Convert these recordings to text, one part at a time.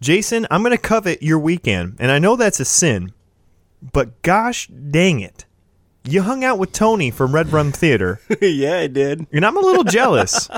Jason, I'm going to covet your weekend, and I know that's a sin, but gosh dang it. You hung out with Tony from Red Rum Theater, yeah, I did. and I'm a little jealous.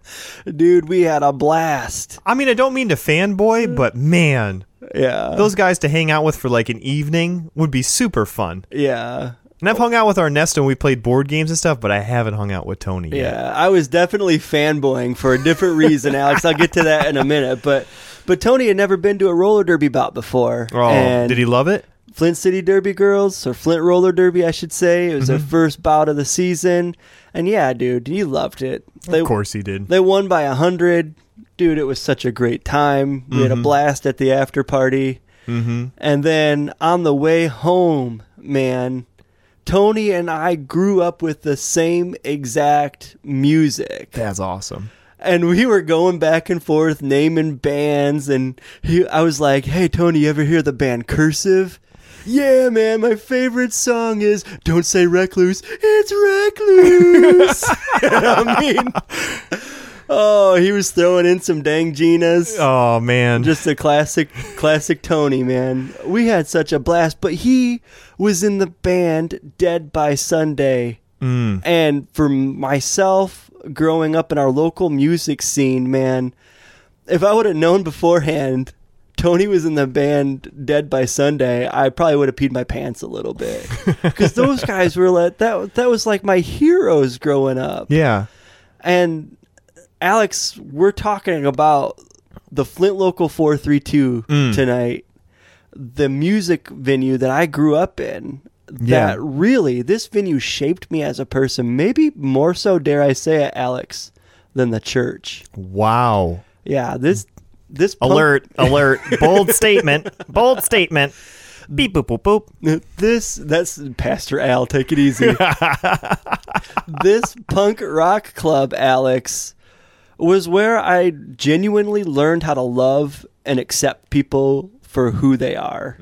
Dude, we had a blast. I mean, I don't mean to fanboy, but man, Yeah. those guys to hang out with for like an evening would be super fun. yeah. And I've hung out with Ernesto and we played board games and stuff, but I haven't hung out with Tony yet. Yeah, I was definitely fanboying for a different reason, Alex. I'll get to that in a minute. But but Tony had never been to a roller derby bout before. Oh, did he love it? Flint City Derby girls, or Flint Roller Derby, I should say. It was Mm-hmm. their first bout of the season, and yeah, dude, he loved it. They, of course he did. they won by a hundred. Dude, it was such a great time. We had a blast at the after party. Mm-hmm. And then on the way home, man, Tony and I grew up with the same exact music. That's awesome. And we were going back and forth naming bands and he I was like, "Hey Tony, you ever hear the band Cursive?" Yeah, man, my favorite song is Don't Say Recluse, It's Recluse. I mean, oh, he was throwing in some dang Ginas. Oh man. Just a classic, classic Tony, man. We had such a blast, but he was in the band Dead by Sunday. Mm. And for myself, growing up in our local music scene, man, if I would have known beforehand Tony was in the band Dead by Sunday, I probably would have peed my pants a little bit. Because those guys were like, that, that was like my heroes growing up. yeah. And Alex, we're talking about the Flint Local 432 Mm. tonight, the music venue that I grew up in. Yeah. That really, this venue shaped me as a person, maybe more so, dare I say it, Alex, than the church. Wow. Yeah, this, this punk- Alert, alert. Bold statement. Bold statement. Beep boop boop boop. This that's Pastor Al. Take it easy. this punk rock club, Alex, was where I genuinely learned how to love and accept people for who they are.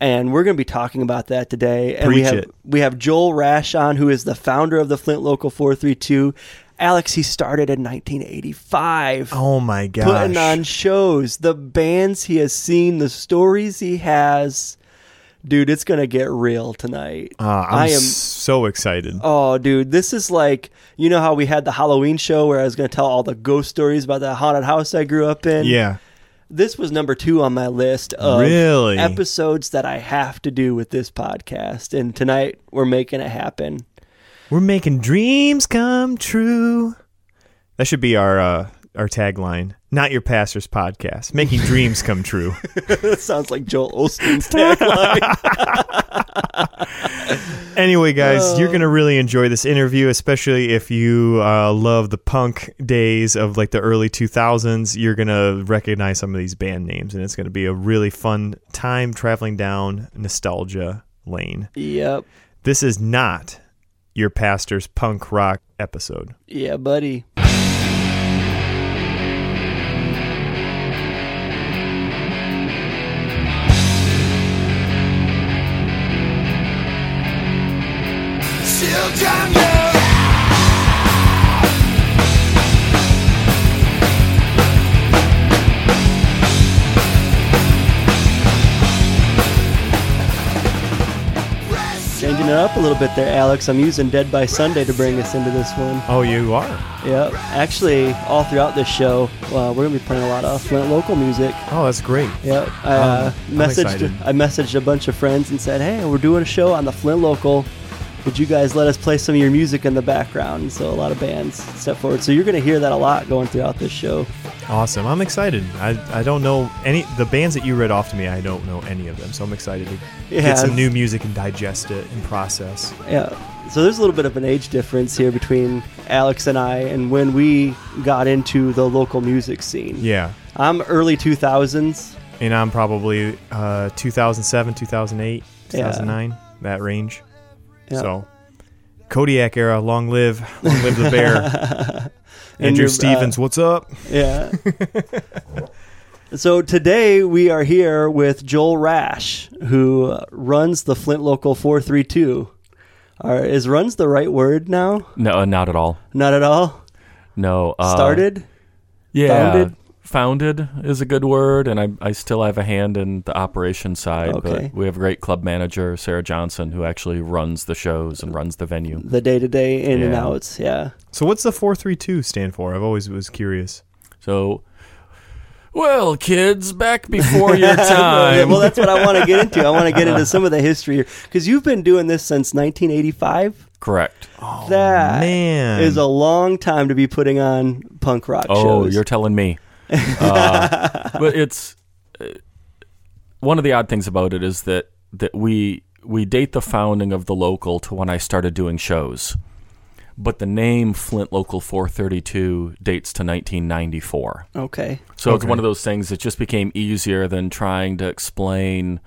And we're going to be talking about that today. And we have it. we have Joel Rash on, who is the founder of the Flint Local 432. Alex, he started in 1985 Oh my gosh. putting on shows, the bands he has seen, the stories he has. Dude, it's gonna get real tonight. Uh, I'm I am. so excited. Oh, dude, this is like you know how we had the Halloween show where I was gonna tell all the ghost stories about the haunted house I grew up in. yeah. This was number two on my list of Really? episodes that I have to do with this podcast, and tonight we're making it happen. We're making dreams come true. That should be our uh, our tagline. Not your pastor's podcast. Making dreams come true. that sounds like Joel Osteen's tagline. Anyway, guys, you're gonna really enjoy this interview, especially if you uh, love the punk days of like the early 2000s. You're gonna recognize some of these band names, and it's gonna be a really fun time traveling down nostalgia lane. yep. This is not your pastor's punk rock episode. Yeah, buddy. Changing it up a little bit there, Alex. I'm using Dead by Sunday to bring us into this one. Oh, you are. Yep. Actually, all throughout this show, uh, we're gonna be playing a lot of Flint local music. Oh, that's great. Yep. I uh, Um, messaged excited. I messaged a bunch of friends and said, "Hey, we're doing a show on the Flint local. Would you guys let us play some of your music in the background?" And so a lot of bands step forward. So you're gonna hear that a lot going throughout this show. Awesome. I'm excited. I, I don't know any the bands that you read off to me. I don't know any of them, so I'm excited to Yeah, get some new music and digest it and process. Yeah. So there's a little bit of an age difference here between Alex and I, and when we got into the local music scene. Yeah. I'm early 2000s. And I'm probably uh, 2007, 2008, Yeah. 2009, that range. Yeah. So Kodiak era, long live, long live the bear. And Andrew you're, uh, Stevens, what's up? Yeah. so today we are here with Joel Rash, who uh, runs the Flint Local 432. Are, is runs the right word now? No, uh, not at all. Not at all. No. Uh, Started? Yeah. Founded? Founded is a good word, and I, I still have a hand in the operation side. Okay. But we have a great club manager, Sarah Johnson, who actually runs the shows and runs the venue. The day to day in and outs. Yeah. So what's the four three two stand for? I've always was curious. So, well, kids, back before your time. well, that's what I want to get into. I want to get into some of the history because you've been doing this since 1985. Correct. Oh, that Man, is a long time to be putting on punk rock Oh, shows. you're telling me. Uh, but it's uh, one of the odd things about it is that that we we date the founding of the local to when I started doing shows, but the name Flint Local 432 dates to 1994. okay. So it's one of those things that just became easier than trying to explain.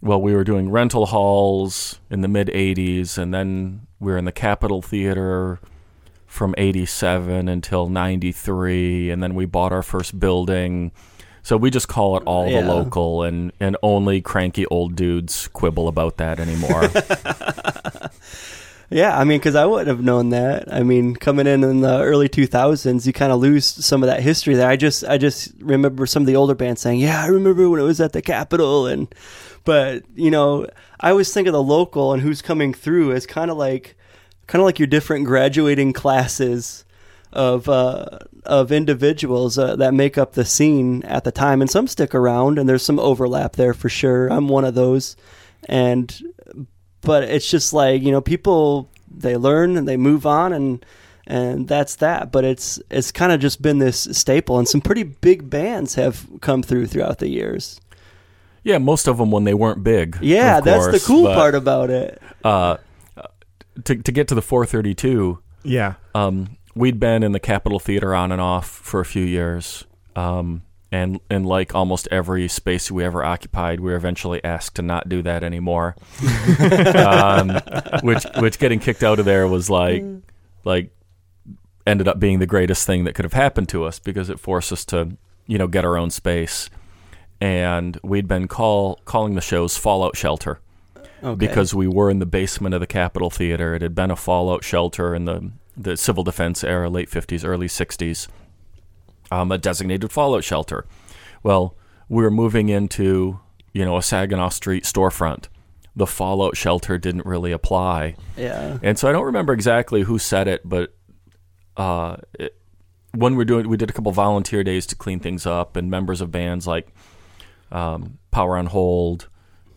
Well, we were doing rental halls in the mid 80s, and then we were in the Capitol Theater from 87 until 93, and then we bought our first building. So we just call it all Yeah. the local, and, and only cranky old dudes quibble about that anymore. Yeah, I mean, because I wouldn't have known that. I mean, coming in in the early 2000s, you kind of lose some of that history there. I just, I just remember some of the older bands saying, "Yeah, I remember when it was at the Capitol," and but you know, I always think of the local and who's coming through as kind of like, kind of like your different graduating classes of uh, of individuals uh, that make up the scene at the time, and some stick around, and there's some overlap there for sure. I'm one of those, and but it's just like you know people they learn and they move on and and that's that but it's it's kind of just been this staple and some pretty big bands have come through throughout the years yeah, most of them when they weren't big. yeah of that's the cool but, part about it Uh, to, to get to the 432, yeah. um, we'd been in the Capitol Theater on and off for a few years. Um, and, and like almost every space we ever occupied, we were eventually asked to not do that anymore. um, which which getting kicked out of there was like like ended up being the greatest thing that could have happened to us because it forced us to you know get our own space. And we'd been call calling the shows Fallout Shelter okay because we were in the basement of the Capitol Theater. It had been a fallout shelter in the the civil defense era, late fifties, early sixties. Um, a designated fallout shelter. Well, we were moving into you know a Saginaw Street storefront. The fallout shelter didn't really apply, yeah and so I don't remember exactly who said it, but uh, it, when we're doing, we did a couple volunteer days to clean things up, and members of bands like um, Power on Hold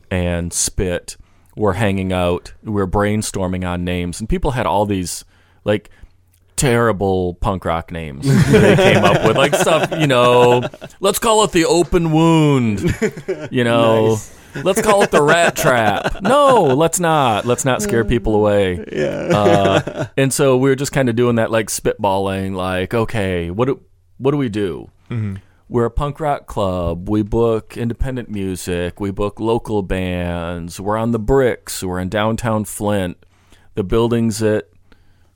and Spit were hanging out. We were brainstorming on names, and people had all these like terrible punk rock names that they came up with, like stuff you know. Let's call it the Open Wound, you know. Nice. Let's call it the Rat Trap. No, let's not. Let's not scare people away. yeah Uh, and so we were just kind of doing that, like spitballing, like, okay, what do what do we do? We're a punk rock club. We book independent music. We book local bands. We're on the bricks. We're in downtown Flint. The building's at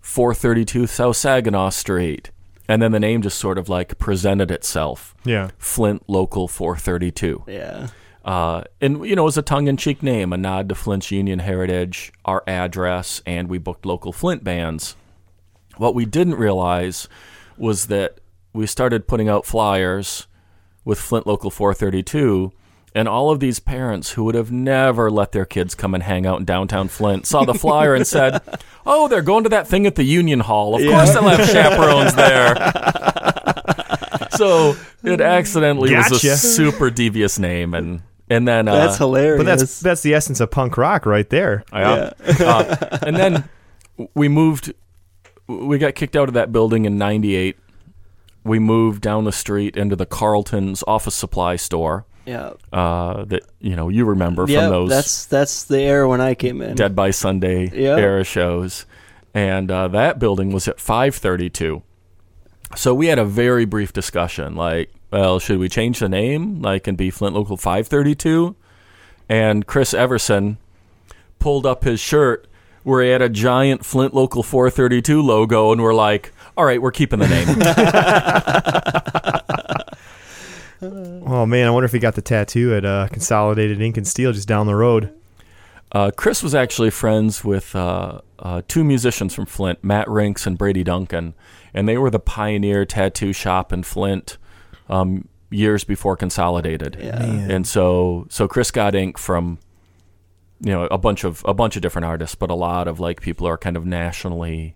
432 South Saginaw Street. And then the name just sort of like presented itself. Yeah. Flint Local 432. yeah Uh, and you know, it was a tongue-in-cheek name, a nod to Flint's Union heritage, our address, and we booked local Flint bands. What we didn't realize was that we started putting out flyers with Flint Local 432, and all of these parents who would have never let their kids come and hang out in downtown Flint saw the flyer and said, "Oh, they're going to that thing at the Union Hall. Of course, they'll have chaperones there." so it accidentally was a super devious name, and and then uh, that's hilarious But that's that's the essence of punk rock right there. yeah. uh, and then we moved. We got kicked out of that building in '98. We moved down the street into the Carlton's office supply store. yeah Uh, that you know you remember yeah from those that's that's the era when i came in Dead by Sunday Yeah. era shows, and uh, that building was at 532. So we had a very brief discussion, like, well, should we change the name, like, and be Flint Local 532? And Chris Everson pulled up his shirt where he had a giant Flint Local 432 logo, and we're like, all right, we're keeping the name. Oh man, I wonder if he got the tattoo at uh, Consolidated Ink and Steel just down the road. Uh, Chris was actually friends with uh, uh, two musicians from Flint, Matt Rinks and Brady Duncan, and they were the pioneer tattoo shop in Flint um, years before Consolidated. Yeah. And so so Chris got ink from you know a bunch of a bunch of different artists, but a lot of like people are kind of nationally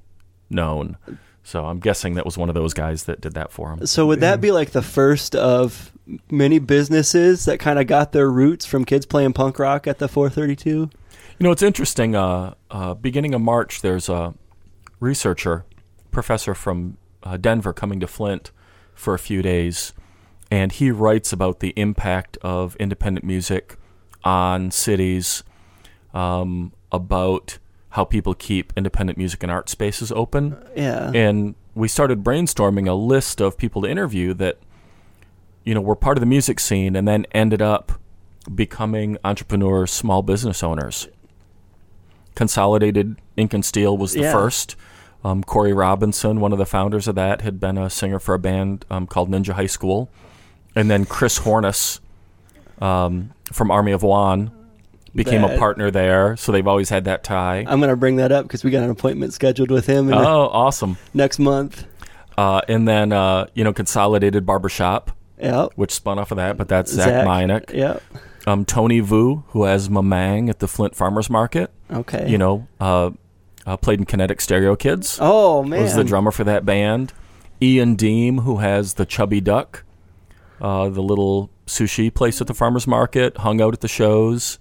known. So I'm guessing that was one of those guys that did that for him. So would that be like the first of many businesses that kind of got their roots from kids playing punk rock at the 432? You know, it's interesting. Uh, uh, beginning of March, there's a researcher, professor from uh, Denver, coming to Flint for a few days, and he writes about the impact of independent music on cities, um, about how people keep independent music and art spaces open. Yeah. And we started brainstorming a list of people to interview that, you know, were part of the music scene and then ended up becoming entrepreneurs, small business owners. Consolidated Ink and Steel was the Yeah. first. Um, Corey Robinson, one of the founders of that, had been a singer for a band um, called Ninja High School. And then Chris Hornus um, from Army of One became a partner there. So they've always had that tie. I'm going to bring that up because we got an appointment scheduled with him Oh, awesome. next month. Uh, and then, uh, you know, Consolidated Barbershop, Yep. which spun off of that, but that's Zach, Meinek. Yep. Um, Tony Vu, who has Mamang at the Flint Farmers Market, Okay. you know, uh, uh, played in Kinetic Stereo Kids, Oh man. was the drummer for that band. Ian Deem, who has the Chubby Duck, uh, the little sushi place at the Farmers Market, hung out at the shows.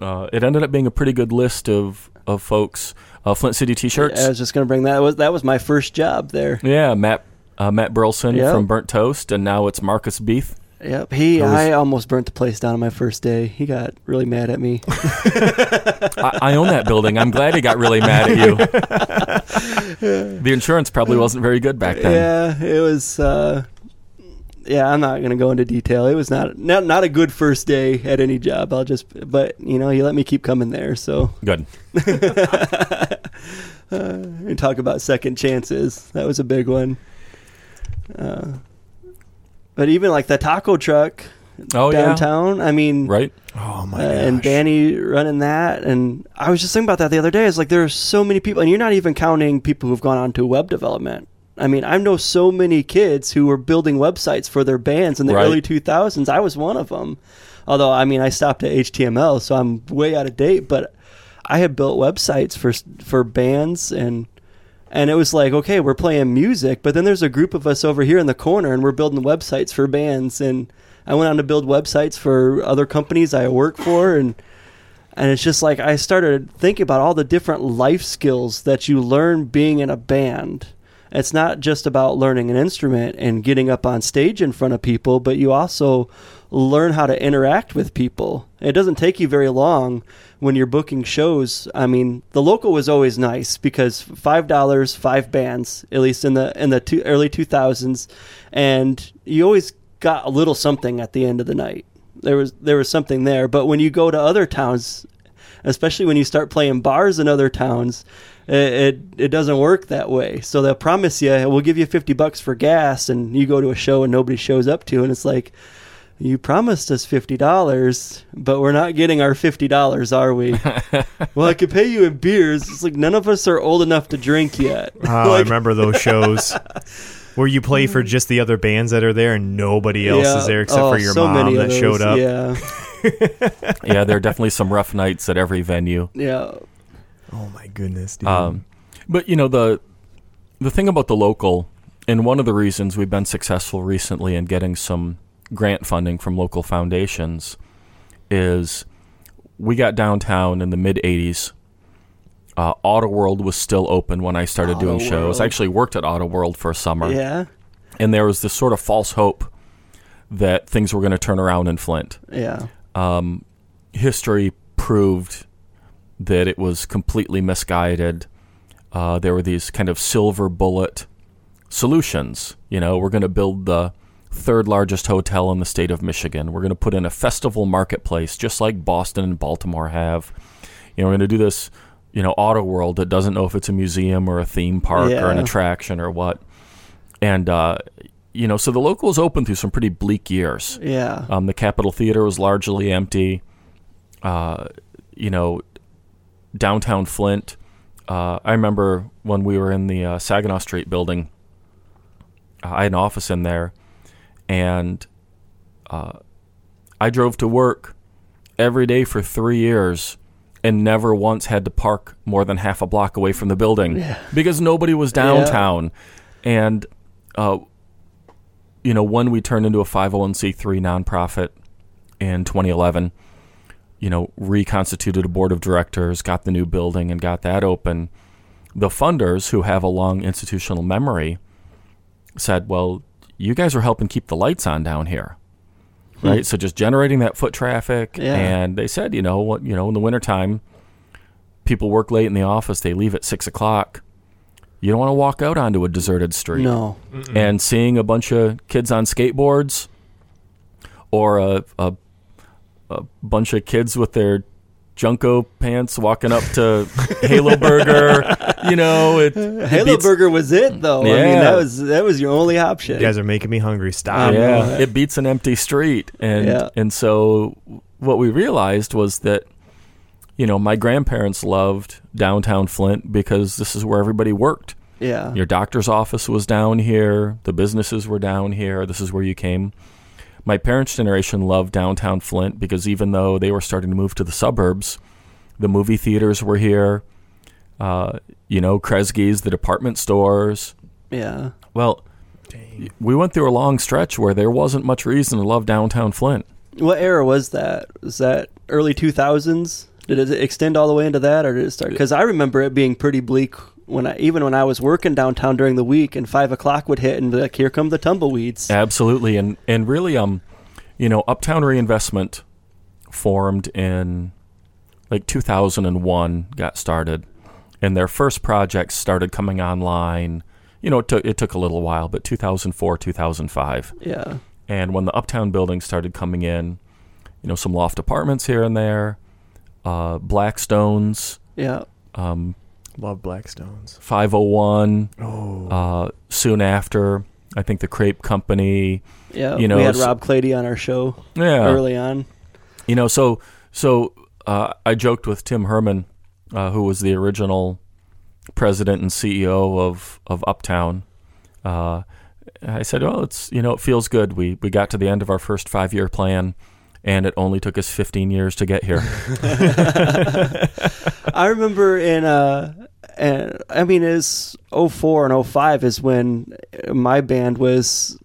Uh, it ended up being a pretty good list of, of folks. Uh, Flint City T-shirts. I was just going to bring that. That was that was my first job there. Yeah, Matt uh, Matt Burleson Yep. from Burnt Toast, and now it's Marcus Beef. Yep. He was- I almost burnt the place down on my first day. He got really mad at me. I, I own that building. I'm glad he got really mad at you. the insurance probably wasn't very good back then. Yeah, it was. Uh, yeah, I'm not going to go into detail. It was not not not a good first day at any job. I'll just, but you know, he let me keep coming there. So Good. and talk about second chances. That was a big one. Uh, but even like the taco truck Oh downtown. I mean. Right. Oh my uh, gosh. and Danny running that. And I was just thinking about that the other day. It's like there are so many people, and you're not even counting people who've gone on to web development. I mean, I know so many kids who were building websites for their bands in the Right. early 2000s. I was one of them. Although, I mean, I stopped at HTML, so I'm way out of date. But I had built websites for for bands and and it was like okay we're playing music but then there's a group of us over here in the corner and we're building websites for bands and i went on to build websites for other companies i work for and and it's just like i started thinking about all the different life skills that you learn being in a band it's not just about learning an instrument and getting up on stage in front of people but you also learn how to interact with people. It doesn't take you very long when you're booking shows, I mean, the local was always nice because five dollars, five bands, at least in the in the two, early two thousands, and you always got a little something at the end of the night. There was there was something there, but when you go to other towns, especially when you start playing bars in other towns, it it, it doesn't work that way. So they'll promise you, we'll give you fifty bucks for gas, and you go to a show and nobody shows up to, and it's like you promised us fifty dollars, but we're not getting our fifty dollars, are we? well, I could pay you in beers. It's like none of us are old enough to drink yet. Oh, I remember those shows where you play for just the other bands that are there and nobody else yeah. is there except Oh, for your so mom many that of showed up. Yeah, Yeah, there are definitely some rough nights at every venue. yeah, Oh my goodness, dude. Um, but you know the the thing about the local, and one of the reasons we've been successful recently in getting some grant funding from local foundations is we got downtown in the mid '80s. Uh, Auto World was still open when I started doing shows. World. I actually worked at Auto World for a summer, yeah, and there was this sort of false hope that things were going to turn around in Flint. yeah, um, history proved that it was completely misguided. Uh, there were these kind of silver bullet solutions. You know, we're going to build the third largest hotel in the state of Michigan. We're going to put in a festival marketplace, just like Boston and Baltimore have. You know, we're going to do this. You know, Auto World that doesn't know if it's a museum or a theme park or an attraction or what. And uh, you know, so the local was open through some pretty bleak years. yeah. Um, the Capitol Theater was largely empty. Uh, you know, downtown Flint. Uh, I remember when we were in the uh, Saginaw Street building. uh, I had an office in there, and uh, I drove to work every day for three years and never once had to park more than half a block away from the building because nobody was downtown. And, uh, you know, when we turned into a 501c3 nonprofit in 2011, you know, reconstituted a board of directors, got the new building, and got that open. The funders, who have a long institutional memory, said, Well, you guys are helping keep the lights on down here. Hmm. Right? So just generating that foot traffic. Yeah. And they said, you know, what you know, in the wintertime, people work late in the office, they leave at six o'clock. You don't want to walk out onto a deserted street No. and seeing a bunch of kids on skateboards or a, a, a bunch of kids with their JNCO pants walking up to Halo Burger, you know, it, it Halo beats- Burger was it though. I mean, that was that was your only option. You guys are making me hungry. Stop. yeah, know. it beats an empty street, and Yeah. and so what we realized was that, you know, my grandparents loved downtown Flint because this is where everybody worked. yeah. Your doctor's office was down here. The businesses were down here. This is where you came. My parents' generation loved downtown Flint because even though they were starting to move to the suburbs, the movie theaters were here. Uh, you know, Kresge's, the department stores. yeah. Well, we went through a long stretch where there wasn't much reason to love downtown Flint. What era was that? Was that early 2000s? Did it extend all the way into that, or did it start? Because I remember it being pretty bleak when I, even when I was working downtown during the week, and five o'clock would hit, and like, here come the tumbleweeds. Absolutely, and and really, um, you know, Uptown Reinvestment formed in like 2001, got started, and their first projects started coming online. You know, it took it took a little while, but 2004, 2005, Yeah, and when the Uptown buildings started coming in, you know, some loft apartments here and there, uh, Blackstones, yeah, um, Love Blackstones. 501. Oh. Uh, soon after, I think the Crepe Company. yeah. You know, we had Rob Clady on our show Yeah, early on. You know, so so uh, I joked with Tim Herman, uh, who was the original president and CEO of of Uptown. Uh, I said, "Well, it's you know, it feels good. We we got to the end of our first five year plan, and it only took us 15 years to get here." I remember in uh and I mean is 04 and 05 is when my band was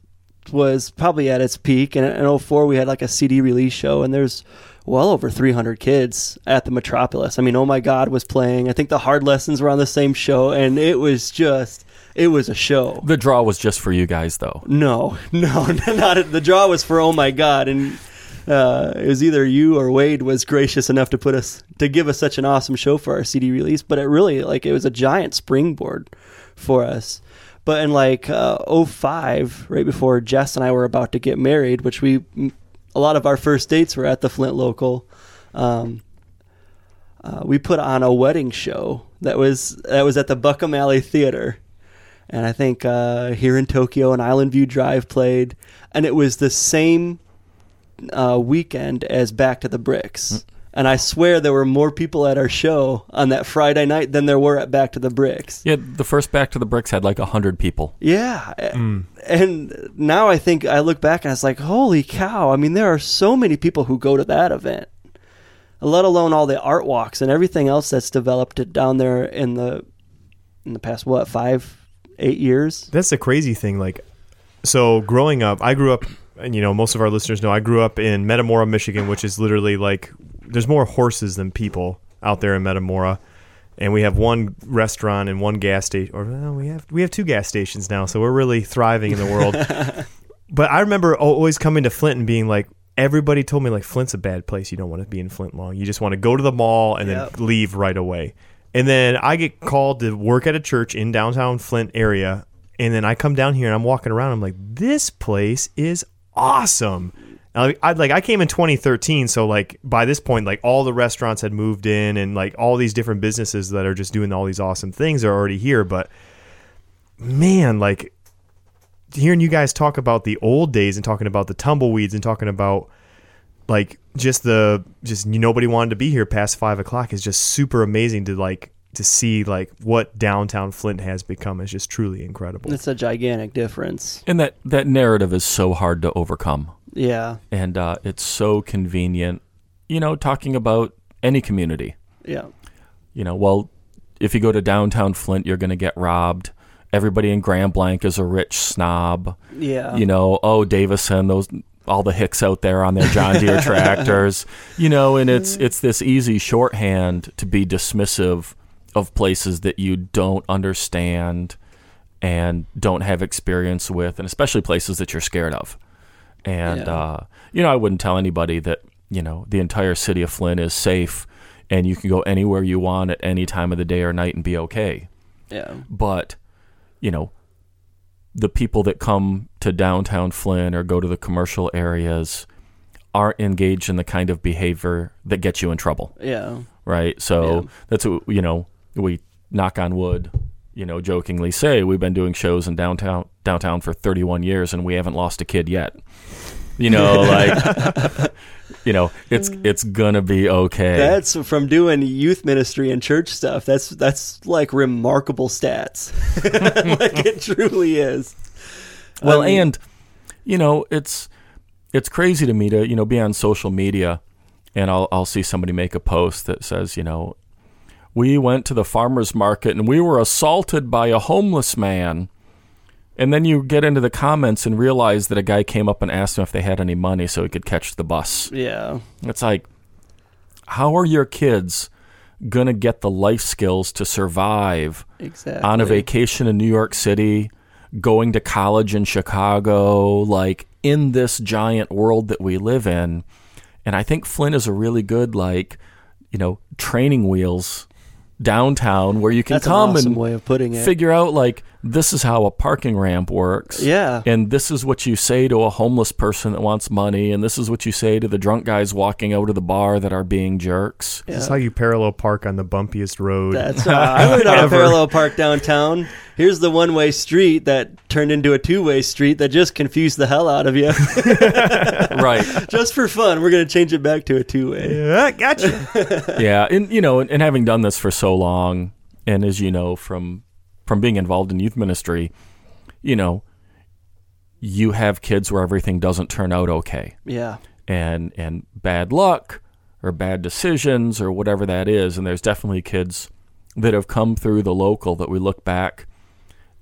was probably at its peak and in 04 we had like a CD release show and there's well over 300 kids at the Metropolis. I mean, oh my god was playing. I think the Hard Lessons were on the same show and it was just it was a show. the draw was just for you guys, though. No, no, not the draw was for oh my god, and uh, it was either you or Wade was gracious enough to put us to give us such an awesome show for our CD release. But it really like it was a giant springboard for us. But in like uh, 05, right before Jess and I were about to get married, which we a lot of our first dates were at the Flint local. Um, uh, we put on a wedding show that was that was at the Buckham Alley Theater and I think uh, here in Tokyo and Island View Drive played, and it was the same uh, weekend as Back to the Bricks. And I swear there were more people at our show on that Friday night than there were at Back to the Bricks. Yeah, the first Back to the Bricks had like hundred people. Yeah. And now I think I look back and I was like, holy cow. I mean, there are so many people who go to that event, let alone all the art walks and everything else that's developed down there in the in the past what five, eight years. That's the crazy thing. Like, so growing up, I grew up, and you know, most of our listeners know I grew up in Metamora, Michigan, which is literally like there's more horses than people out there in Metamora, and we have one restaurant and one gas station, or well, we have we have two gas stations now, so we're really thriving in the world. but I remember always coming to Flint and being like. Everybody told me like Flint's a bad place. You don't want to be in Flint long. You just want to go to the mall and Yep. then leave right away. And then I get called to work at a church in downtown Flint area. And then I come down here and I'm walking around. I'm like, this place is awesome. I, like I came in 2013, so like by this point, like all the restaurants had moved in, and like all these different businesses that are just doing all these awesome things are already here. But man, like hearing you guys talk about the old days and talking about the tumbleweeds and talking about like just the just nobody wanted to be here past five o'clock is just super amazing to like to see like what downtown Flint has become is just truly incredible. It's a gigantic difference. And that that narrative is so hard to overcome, Yeah. and uh, it's so convenient. You know, talking about any community. Yeah. You know, well, if you go to downtown Flint, you're going to get robbed. Everybody in Grand Blanc is a rich snob. Yeah. you know, oh Davison, those all the hicks out there on their John Deere tractors, you know, and it's it's this easy shorthand to be dismissive of places that you don't understand and don't have experience with, and especially places that you're scared of. And Yeah. uh, you know, I wouldn't tell anybody that you know the entire city of Flint is safe and you can go anywhere you want at any time of the day or night and be okay yeah. but you know the people that come to downtown Flint or go to the commercial areas aren't engaged in the kind of behavior that gets you in trouble Yeah. right so Yeah. that's you know we knock on wood you know jokingly say we've been doing shows in downtown downtown for 31 years and we haven't lost a kid yet you know like you know it's mm. it's gonna be okay That's from doing youth ministry and church stuff. That's that's like remarkable stats. like it truly is. Well, I mean- and you know, it's it's crazy to me to you know be on social media, and I'll I'll see somebody make a post that says, you know, we went to the farmers market and we were assaulted by a homeless man, and then you get into the comments and realize that a guy came up and asked them if they had any money so he could catch the bus. Yeah. It's like, how are your kids gonna get the life skills to survive? Exactly. on a vacation in New York City, going to college in Chicago, like in this giant world that we live in. And I think Flint is a really good, like, you know, training wheels downtown where you can That's an come awesome and way of putting it. figure out, like, this is how a parking ramp works. Yeah. And this is what you say to a homeless person that wants money. And this is what you say to the drunk guys walking out of the bar that are being jerks. This is how you parallel park on the bumpiest road. That's uh, I went on a parallel park downtown. Here's the one way street that turned into a two way street that just confused the hell out of you. right. just for fun, we're gonna change it back to a two way. yeah, gotcha. yeah, and you know, and, and having done this for so long, and as you know from from being involved in youth ministry, you know, you have kids where everything doesn't turn out okay, Yeah. and and bad luck or bad decisions or whatever that is, and there's definitely kids that have come through the local that we look back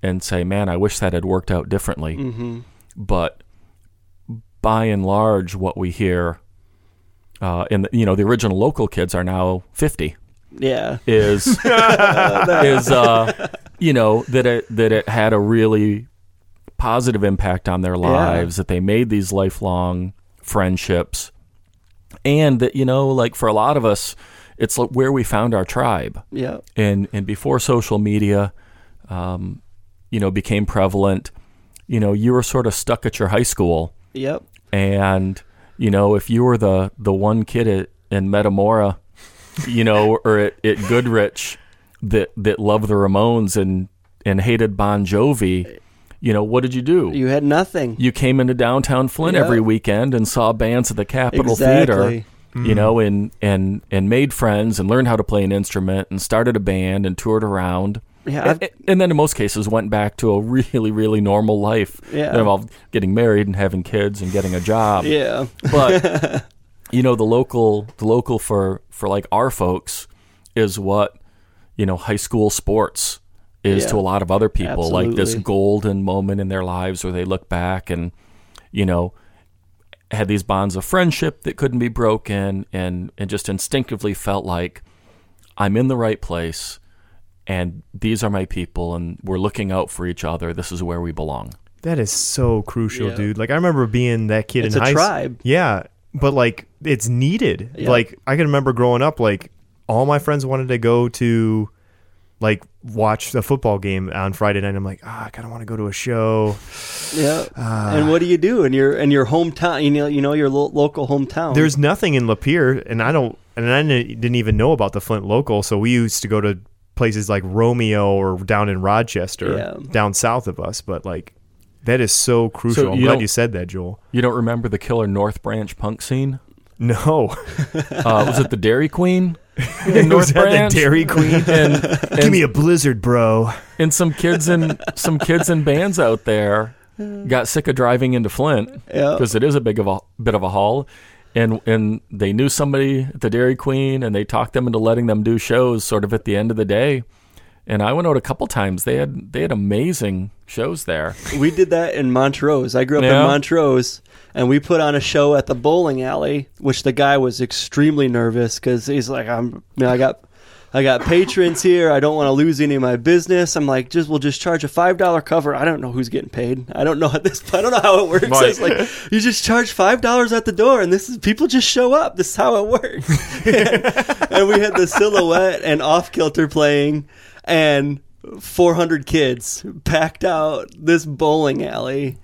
and say, man, I wish that had worked out differently, Mm-hmm. but by and large, what we hear. Uh, and you know the original local kids are now 50 Yeah. is is uh, you know that it that it had a really positive impact on their lives that they made these lifelong friendships and that you know like for a lot of us it's like where we found our tribe Yeah. and and before social media um, you know became prevalent you know you were sort of stuck at your high school Yep. and you know if you were the the one kid at, in Metamora, you know, or at, at Goodrich that that loved the Ramones and and hated Bon Jovi, you know, what did you do? You had nothing. You came into downtown Flint Yeah. every weekend and saw bands at the Capitol Exactly. Theater, you mm-hmm. know, and and and made friends and learned how to play an instrument and started a band and toured around. Yeah. A- I've, a- and then in most cases went back to a really really normal life Yeah. that involved getting married and having kids and getting a job yeah. but you know the local the local for for like our folks is what you know high school sports is Yeah. to a lot of other people like this golden moment in their lives where they look back and you know had these bonds of friendship that couldn't be broken and and just instinctively felt like I'm in the right place and these are my people and we're looking out for each other this is where we belong That is so crucial, Yeah. dude. Like I remember being that kid It's in a high s- tribe. Yeah, but like it's needed. Yeah. Like I can remember growing up, like all my friends wanted to go to like watch the football game on Friday night. I'm like, ah, I kind of want to go to a show. Yeah. Ah. and what do you do in your in your hometown? You know, you know your lo- local hometown. There's nothing in Lapeer, and I don't, and I didn't didn't even know about the Flint local. So we used to go to places like Romeo or down in Rochester, Yeah. down south of us. But like, that is so crucial. So I'm glad you said that, Joel. you don't remember the killer north branch punk scene No, Uh, was it the Dairy Queen in North was that Branch? the Dairy Queen? and, Give me a blizzard, bro. and some kids in some kids in bands out there got sick of driving into Flint Yeah. because it is a big of a bit of a haul. And and they knew somebody at the Dairy Queen, and they talked them into letting them do shows sort of at the end of the day. And I went out a couple times. They had they had amazing shows there. We did that in Montrose. I grew up Yeah. in Montrose, and we put on a show at the bowling alley, which the guy was extremely nervous because he's like, "I'm, you know, I got, I got patrons here. I don't want to lose any of my business." I'm like, "Just we'll just charge a five dollar cover. I don't know who's getting paid. I don't know at this. I don't know how it works. Right. It's like you just charge five dollars at the door, and this is people just show up. This is how it works." and we had the silhouette and off kilter playing, and 400 kids packed out this bowling alley.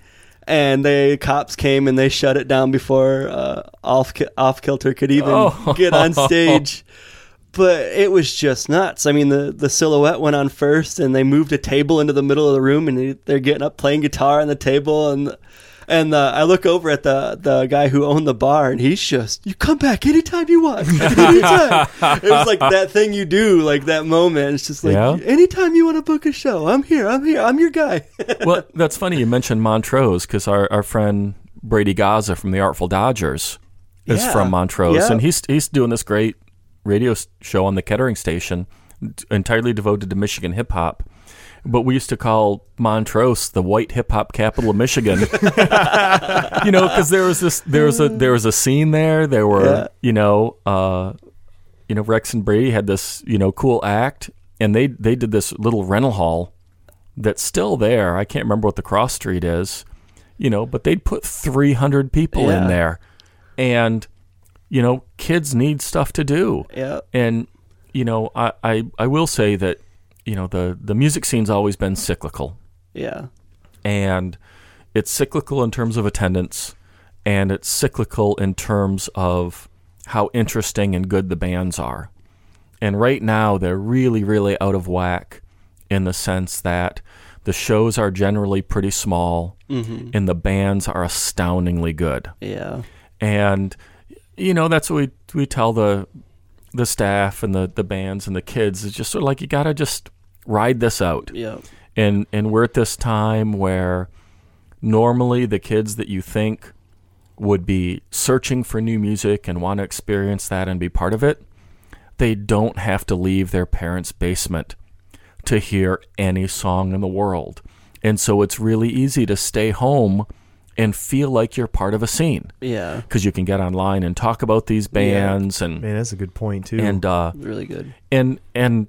And the cops came and they shut it down before uh, off off kilter could even Oh. get on stage. But it was just nuts. I mean, the, the silhouette went on first, and they moved a table into the middle of the room, and they, they're getting up playing guitar on the table, and and uh, I look over at the the guy who owned the bar, and he's just, "You come back anytime you want, anytime." it was like that thing you do, like that moment. It's just like, Yeah. anytime you want to book a show, I'm here. I'm here. I'm your guy. well, that's funny you mentioned Montrose because our, our friend Brady Gaza from the Artful Dodgers is Yeah. from Montrose, Yeah. and he's he's doing this great radio show on the Kettering station, entirely devoted to Michigan hip hop. But we used to call Montrose the white hip hop capital of Michigan. you know, because there was this, there was a, there was a scene there. There were, Yeah. you know, uh, you know, Rex and Brady had this, you know, cool act, and they they did this little rental hall that's still there. I can't remember what the cross street is, you know, but they'd put 300 people in there. And, you know, kids need stuff to do. yeah, And, you know, I, I, I will say that, you know, the, the music scene's always been cyclical. yeah, And it's cyclical in terms of attendance, and it's cyclical in terms of how interesting and good the bands are. And right now, they're really, really out of whack in the sense that the shows are generally pretty small mm-hmm. and the bands are astoundingly good. yeah, And you know, that's what we we tell the the staff and the the bands and the kids is just sort of like you got to just ride this out. yeah, And and we're at this time where normally the kids that you think would be searching for new music and want to experience that and be part of it, they don't have to leave their parents' basement to hear any song in the world. And so it's really easy to stay home and feel like you're part of a scene yeah. because you can get online and talk about these bands and Man, that's a good point too. and uh, Really good. and and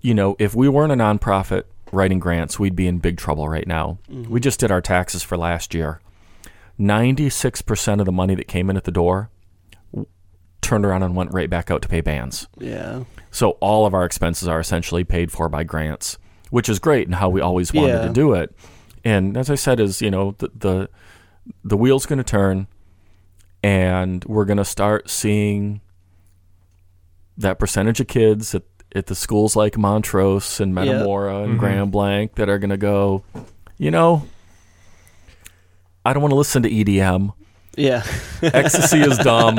you know if we weren't a nonprofit writing grants we'd be in big trouble right now. Mm-hmm. We just did our taxes for last year. 96% of the money that came in at the door turned around and went right back out to pay bands. Yeah, so all of our expenses are essentially paid for by grants which is great and how we always wanted Yeah. to do it. And as i said is you know the the, the wheel's going to turn and we're going to start seeing that percentage of kids at, at the schools like Montrose and Metamora and Grand Blanc that are going to go, you know, I don't want to listen to EDM. yeah, Ecstasy is dumb.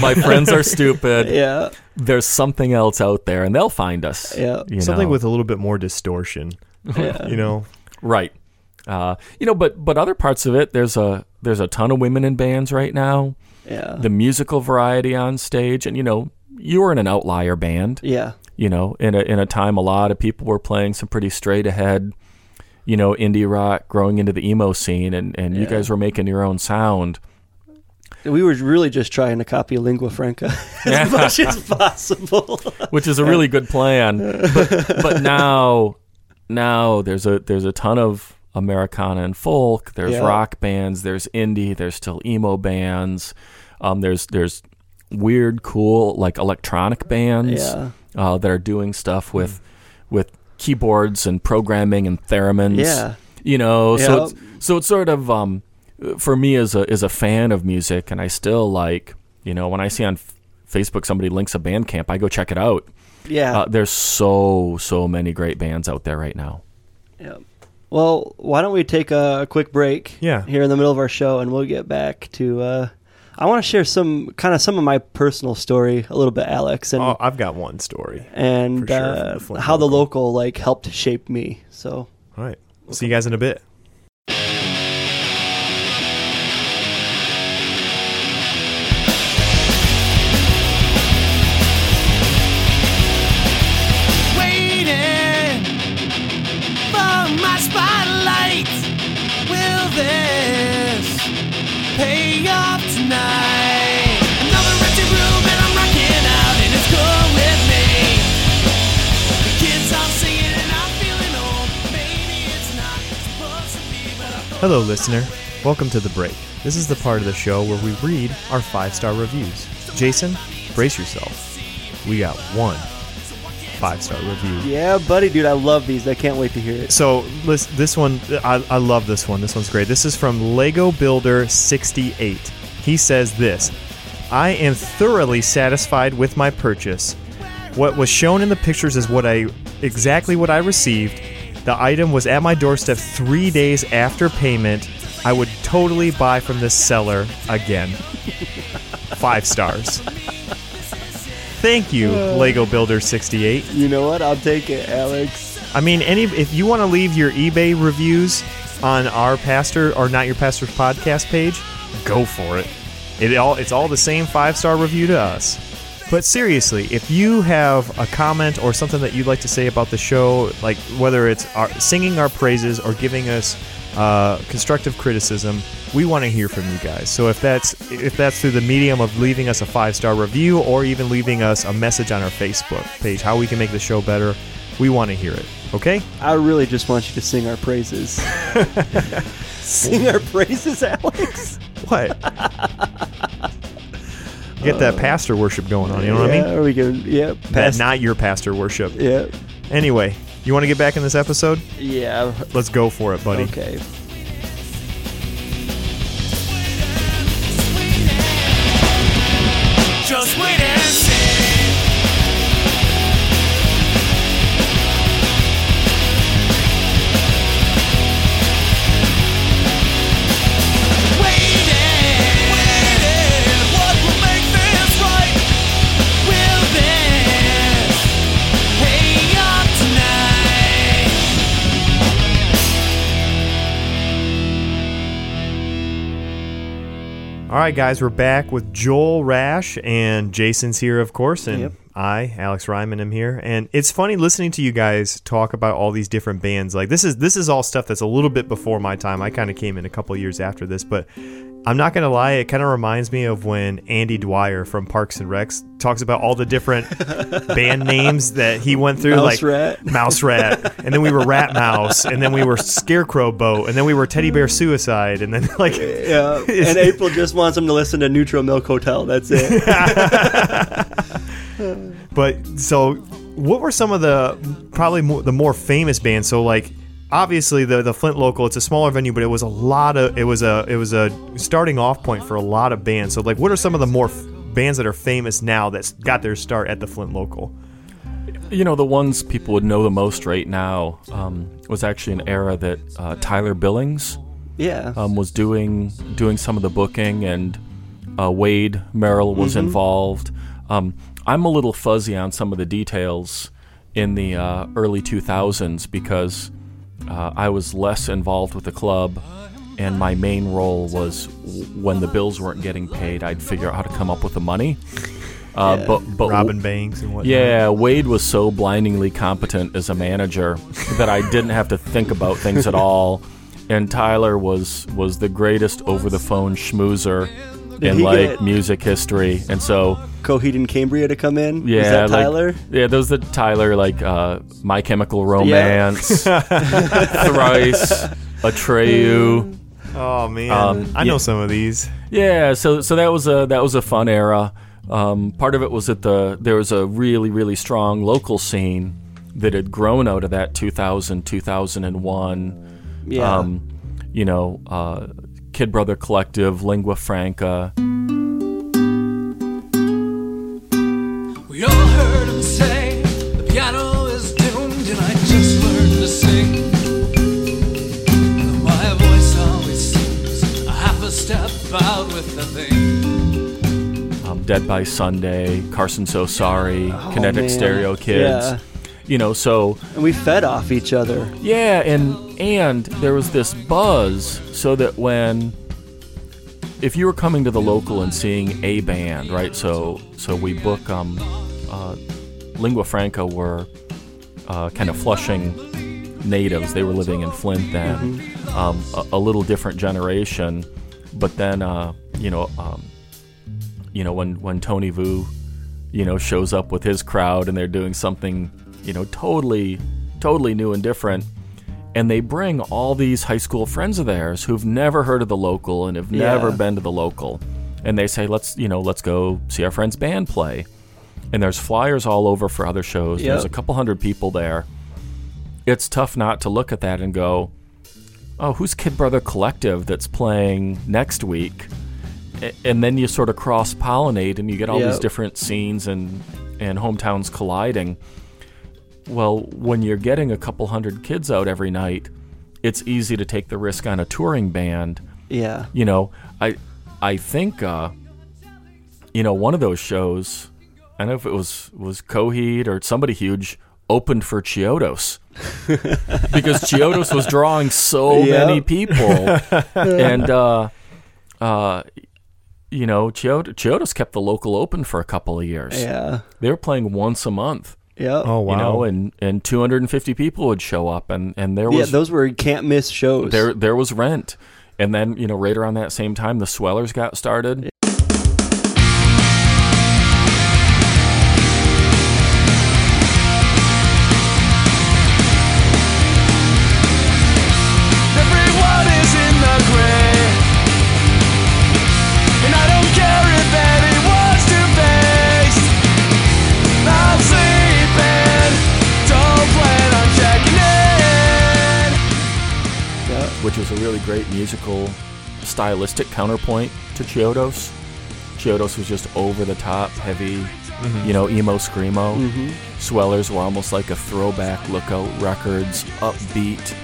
My friends are stupid. yeah, There's something else out there, and they'll find us. yeah, Something know? with a little bit more distortion. yeah. You know, right. Uh, you know, but but other parts of it, there's a there's a ton of women in bands right now. yeah. The musical variety on stage, and you know, you were in an outlier band. yeah, you know, in a in a time a lot of people were playing some pretty straight ahead, you know, indie rock growing into the emo scene and, and you guys were making your own sound. We were really just trying to copy lingua franca as much as possible. Which is a really good plan. But but now now there's a there's a ton of Americana and folk, there's Yeah. rock bands, there's indie, there's still emo bands. Um there's there's weird cool like electronic bands. yeah, uh, that are doing stuff with with keyboards and programming and theremins. Yeah. you know, so it's, so it's sort of um, for me as a as a fan of music, and I still like you know when I see on F- Facebook somebody links a Bandcamp, I go check it out. yeah, Uh, there's so so many great bands out there right now. yeah. Well, why don't we take a quick break? Yeah. Here in the middle of our show, and we'll get back to uh, I want to share some kind of some of my personal story a little bit, Alex, and Oh, I've got one story. and sure, uh, the how the local. local like helped shape me. So All right. See you guys in a bit. Hello, listener. Welcome to The Break. This is the part of the show where we read our five star reviews. Jason, brace yourself. We got one five star review. yeah, buddy, dude, I love these. I can't wait to hear it. So this, this one, I, I love this one. This one's great. This is from Lego Builder 68. He says this I am thoroughly satisfied with my purchase. What was shown in the pictures is what I exactly what I received. The item was at my doorstep three days after payment. I would totally buy from this seller again. Five stars. Thank you, uh. Lego Builder 68. You know what? I'll take it, Alex. I mean, any if you want to leave your eBay reviews on our pastor or not your pastor's podcast page, go for it. It all it's all the same five star review to us. But seriously, if you have a comment or something that you'd like to say about the show, like whether it's our, singing our praises or giving us uh, constructive criticism, we want to hear from you guys. So if that's if that's through the medium of leaving us a five star review or even leaving us a message on our Facebook page, how we can make the show better, we want to hear it. Okay? I really just want you to sing our praises. sing our praises, Alex. What? Get that uh, pastor worship going on. You know what I mean? Are we going? Yeah, That not your pastor worship. yeah, Anyway, you want to get back in this episode? yeah. Let's go for it, buddy. Okay. Just wait right, guys, we're back with Joel Rash and Jason's here, of course, and Yep. I, Alex Ryman, am here. And it's funny listening to you guys talk about all these different bands. Like this is this is all stuff that's a little bit before my time. I kind of came in a couple years after this, but I'm not gonna lie, it kind of reminds me of when Andy Dwyer from Parks and Recs talks about all the different band names that he went through, Mouse like Rat. Mouse Rat, and then we were Rat Mouse, and then we were Scarecrow Boat, and then we were Teddy Bear Suicide, and then like Yeah, and April just wants him to listen to Neutral Milk Hotel. That's it. But so, what were some of the probably more, the more famous bands? So like, obviously the the Flint local, it's a smaller venue, but it was a lot of it was a it was a starting off point for a lot of bands. So like, what are some of the more f- bands that are famous now that's got their start at the Flint local? You know, the ones people would know the most right now um, was actually an era that uh, Tyler Billings Yeah. um, was doing doing some of the booking, and uh, Wade Merrill was involved. Um, I'm a little fuzzy on some of the details in the uh, early 2000s because uh, I was less involved with the club, and my main role was w- when the bills weren't getting paid, I'd figure out how to come up with the money. Uh, Yeah. But but Robin Banks and whatnot. yeah, Wade was so blindingly competent as a manager that I didn't have to think about things at all. And Tyler was was the greatest over the phone schmoozer Did in like get- music history. And so Coheed and Cambria to come in. yeah, Is that like- Tyler? yeah, those the Tyler like uh, My Chemical Romance, Thrice, Atreyu. Oh man, Um, I know yeah. some of these. Yeah, so so that was a that was a fun era. Um, part of it was that the there was a really really strong local scene that had grown out of that 2000 2001. Yeah. Um, you know, uh, Kid Brother Collective, Lingua Franca. We all heard him say the piano is doomed, and I just learned to sing. My voice always seems a half a step out with the thing. Dead by Sunday, Carson So Sorry, oh, Kinetic Oh, man. Stereo Kids. Yeah. You know, so And we fed off each other. yeah, and and there was this buzz so that when if you were coming to the local and seeing a band, right? So so we book um uh, Lingua Franca were uh, kind of Flushing natives. They were living in Flint then, um, a, a little different generation. But then uh, you know um, you know when when Tony Vu you know shows up with his crowd and they're doing something you know totally totally new and different. And they bring all these high school friends of theirs who've never heard of the local and have never Yeah. been to the local. And they say let's you know let's go see our friend's band play. And there's flyers all over for other shows. There's a couple hundred people there. It's tough not to look at that and go oh who's kid brother collective that's playing next week? And then you sort of cross pollinate and you get all these different scenes and and hometowns colliding well, when you're getting a couple hundred kids out every night, it's easy to take the risk on a touring band. Yeah. You know, I I think uh, you know one of those shows. I don't know if it was was Coheed or somebody huge opened for Chiodos because Chiodos was drawing so Yep. many people, and uh, uh, you know Chiodos, Chiodos kept the local open for a couple of years. Yeah. They were playing once a month Yep. Oh wow! you know, and and 250 people would show up, and and there was yeah, was those were can't miss shows. there there was rent, and then you know right around that same time the Swellers got started. Great musical, stylistic counterpoint to Chiodos. Chiodos was just over the top, heavy, you know, emo screamo. Swellers were almost like a throwback Lookout Records, upbeat,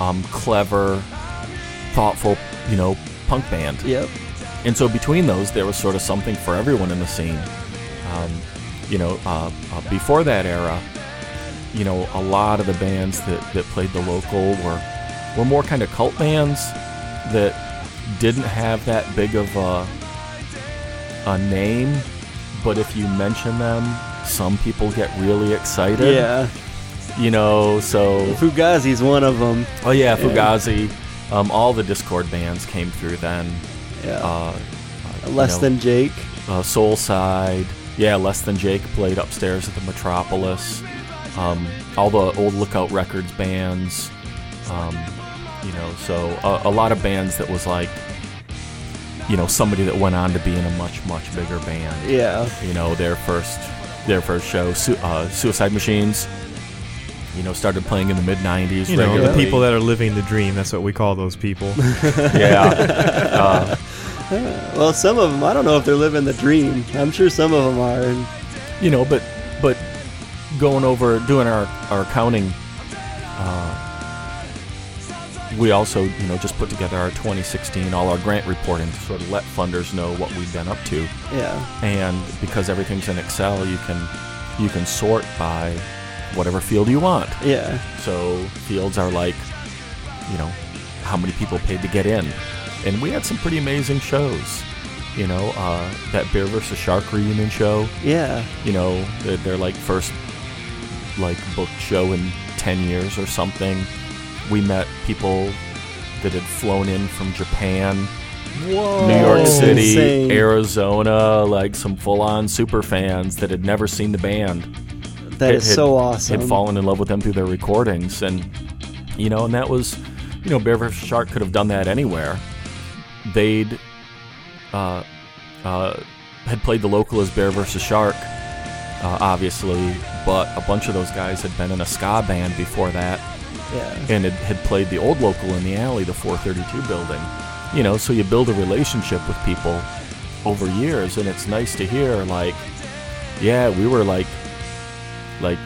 um, clever, thoughtful, you know, punk band. Yep. And so between those, there was sort of something for everyone in the scene. Um, you know, uh, uh, before that era, you know, a lot of the bands that, that played the local were were more kind of cult bands that didn't have that big of a a name, but if you mention them, some people get really excited. Yeah. You know, so Fugazi's one of them. oh yeah, Yeah. Fugazi, um, all the Dischord bands came through then. Yeah. Uh, uh, Less you know, than Jake. uh, Soulside. Yeah, Less Than Jake played upstairs at the Metropolis. Um, all the old Lookout Records bands. Um, you know, so a, a lot of bands that was like, you know, somebody that went on to be in a much much bigger band. Yeah. You know, their first their first show, Su- uh, Suicide Machines. You know, started playing in the mid '90s. you know, the people that are living the dream. That's what we call those people. yeah. Uh, Well, some of them, I don't know if they're living the dream. I'm sure some of them are. And you know, but but going over doing our our accounting, uh, we also you know just put together our 2016 all our grant reporting to sort of let funders know what we've been up to, yeah. and because everything's in Excel, you can you can sort by whatever field you want. Yeah. So fields are like, you know, how many people paid to get in, and we had some pretty amazing shows. You know, uh, that Bear vs Shark reunion show Yeah. you know, their, their like first like booked show in 10 years or something. We met people that had flown in from Japan, Whoa. New York City, Insane. Arizona, like some full-on super fans that had never seen the band. That had- is had- so awesome. Had fallen in love with them through their recordings and you know, and that was you know, Bear vs Shark could have done that anywhere. They'd uh, uh, had played the local as Bear vs Shark, uh, obviously, but a bunch of those guys had been in a ska band before that yeah. and had, had played the old local in the alley, the 432 building. You know, so you build a relationship with people over years, and it's nice to hear, like, yeah, we were like, like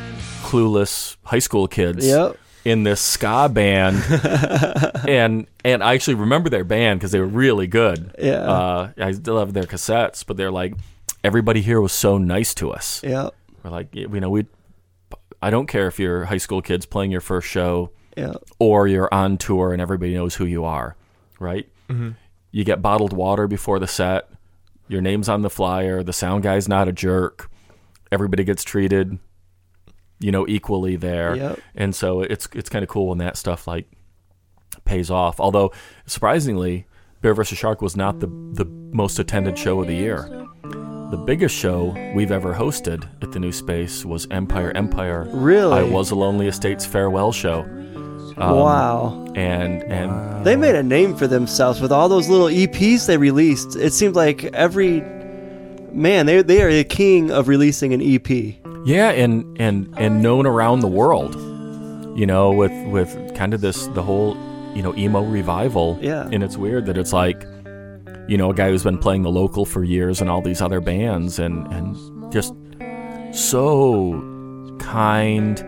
clueless high school kids Yep. in this ska band, and and I actually remember their band because they were really good. Yeah. uh, I still have their cassettes, but they're like, everybody here was so nice to us. Yeah. We're like, you know, we. I don't care if you're high school kids playing your first show Yeah. or you're on tour and everybody knows who you are, right? Mm-hmm. You get bottled water before the set. Your name's on the flyer. The sound guy's not a jerk. Everybody gets treated, you know, equally there. Yep. And so it's it's kind of cool when that stuff like pays off. Although surprisingly, Bear vs Shark was not the the most attended show of the year. The biggest show we've ever hosted at the new space was Empire Empire. Really? I was a Lonely Estates farewell show. Um, wow. And and They made a name for themselves with all those little EPs they released. It seemed like every man they they are the king of releasing an EP. yeah, and and and known around the world. You know, with with kind of this the whole you know emo revival. Yeah. And it's weird that it's like, you know, a guy who's been playing the local for years and all these other bands and and just so kind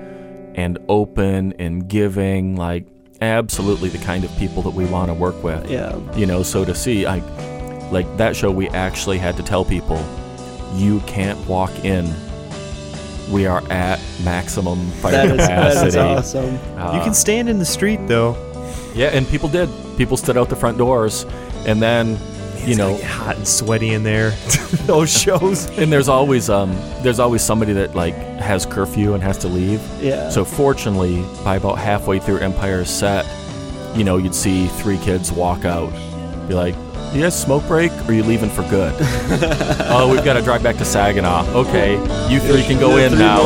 and open and giving, like absolutely the kind of people that we want to work with. Yeah. you know so to see i like that show we actually had to tell people you can't walk in we are at maximum fire that capacity is awesome. you can stand in the street though. yeah and people did people stood out the front doors and then you It's know hot and sweaty in there. Those shows. and there's always um there's always somebody that like has curfew and has to leave. Yeah. so fortunately by about halfway through empire's set you know you'd see three kids walk out. Be like you guys smoke break? Or are you leaving for good? Oh we've got to drive back to saginaw. Okay you three can go in now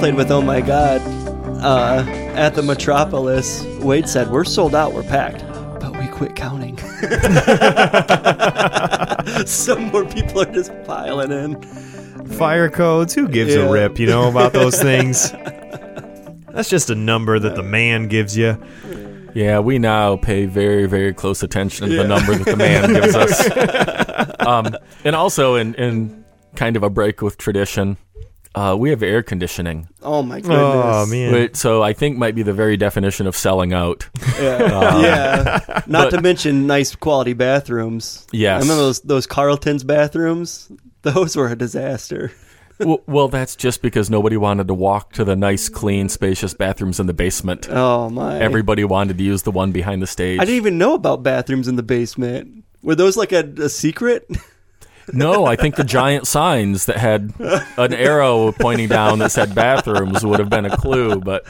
played with Oh My God uh, at the Metropolis, Wade said, We're sold out, we're packed. But we quit counting. Some more people are just piling in. Fire codes. Who gives Yeah. a rip? You know about those things. That's just a number that the man gives you. yeah we now pay very very close attention to the number that the man gives us um, and also in, in kind of a break with tradition uh, we have air conditioning Oh my goodness. Oh man. which, so i think might be the very definition of selling out Yeah. yeah. Not to mention nice quality bathrooms. Yes. I remember those, those Carlton's bathrooms. Those were a disaster. well, well, that's just because nobody wanted to walk to the nice, clean, spacious bathrooms in the basement. Oh my. Everybody wanted to use the one behind the stage. I didn't even know about bathrooms in the basement. Were those like a, a secret? No, I think the giant signs that had an arrow pointing down that said bathrooms would have been a clue. But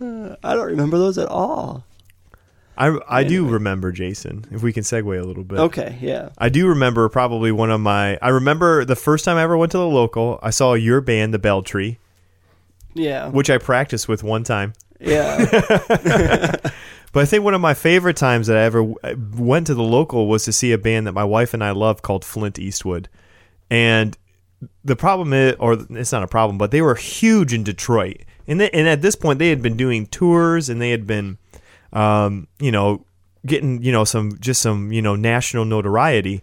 I don't remember those at all. I I do remember Jason. If we can segue a little bit. Okay, yeah. I do remember probably one of my. I remember the first time I ever went to the local. I saw your band, the Bell Tree, Yeah. which I practiced with one time. Yeah. But I think one of my favorite times that I ever went to the local was to see a band that my wife and I love called Flint Eastwood. And the problem is, or it's not a problem, but they were huge in Detroit. And, they, and at this point, they had been doing tours and they had been, um, you know, getting, you know, some, just some, you know, national notoriety.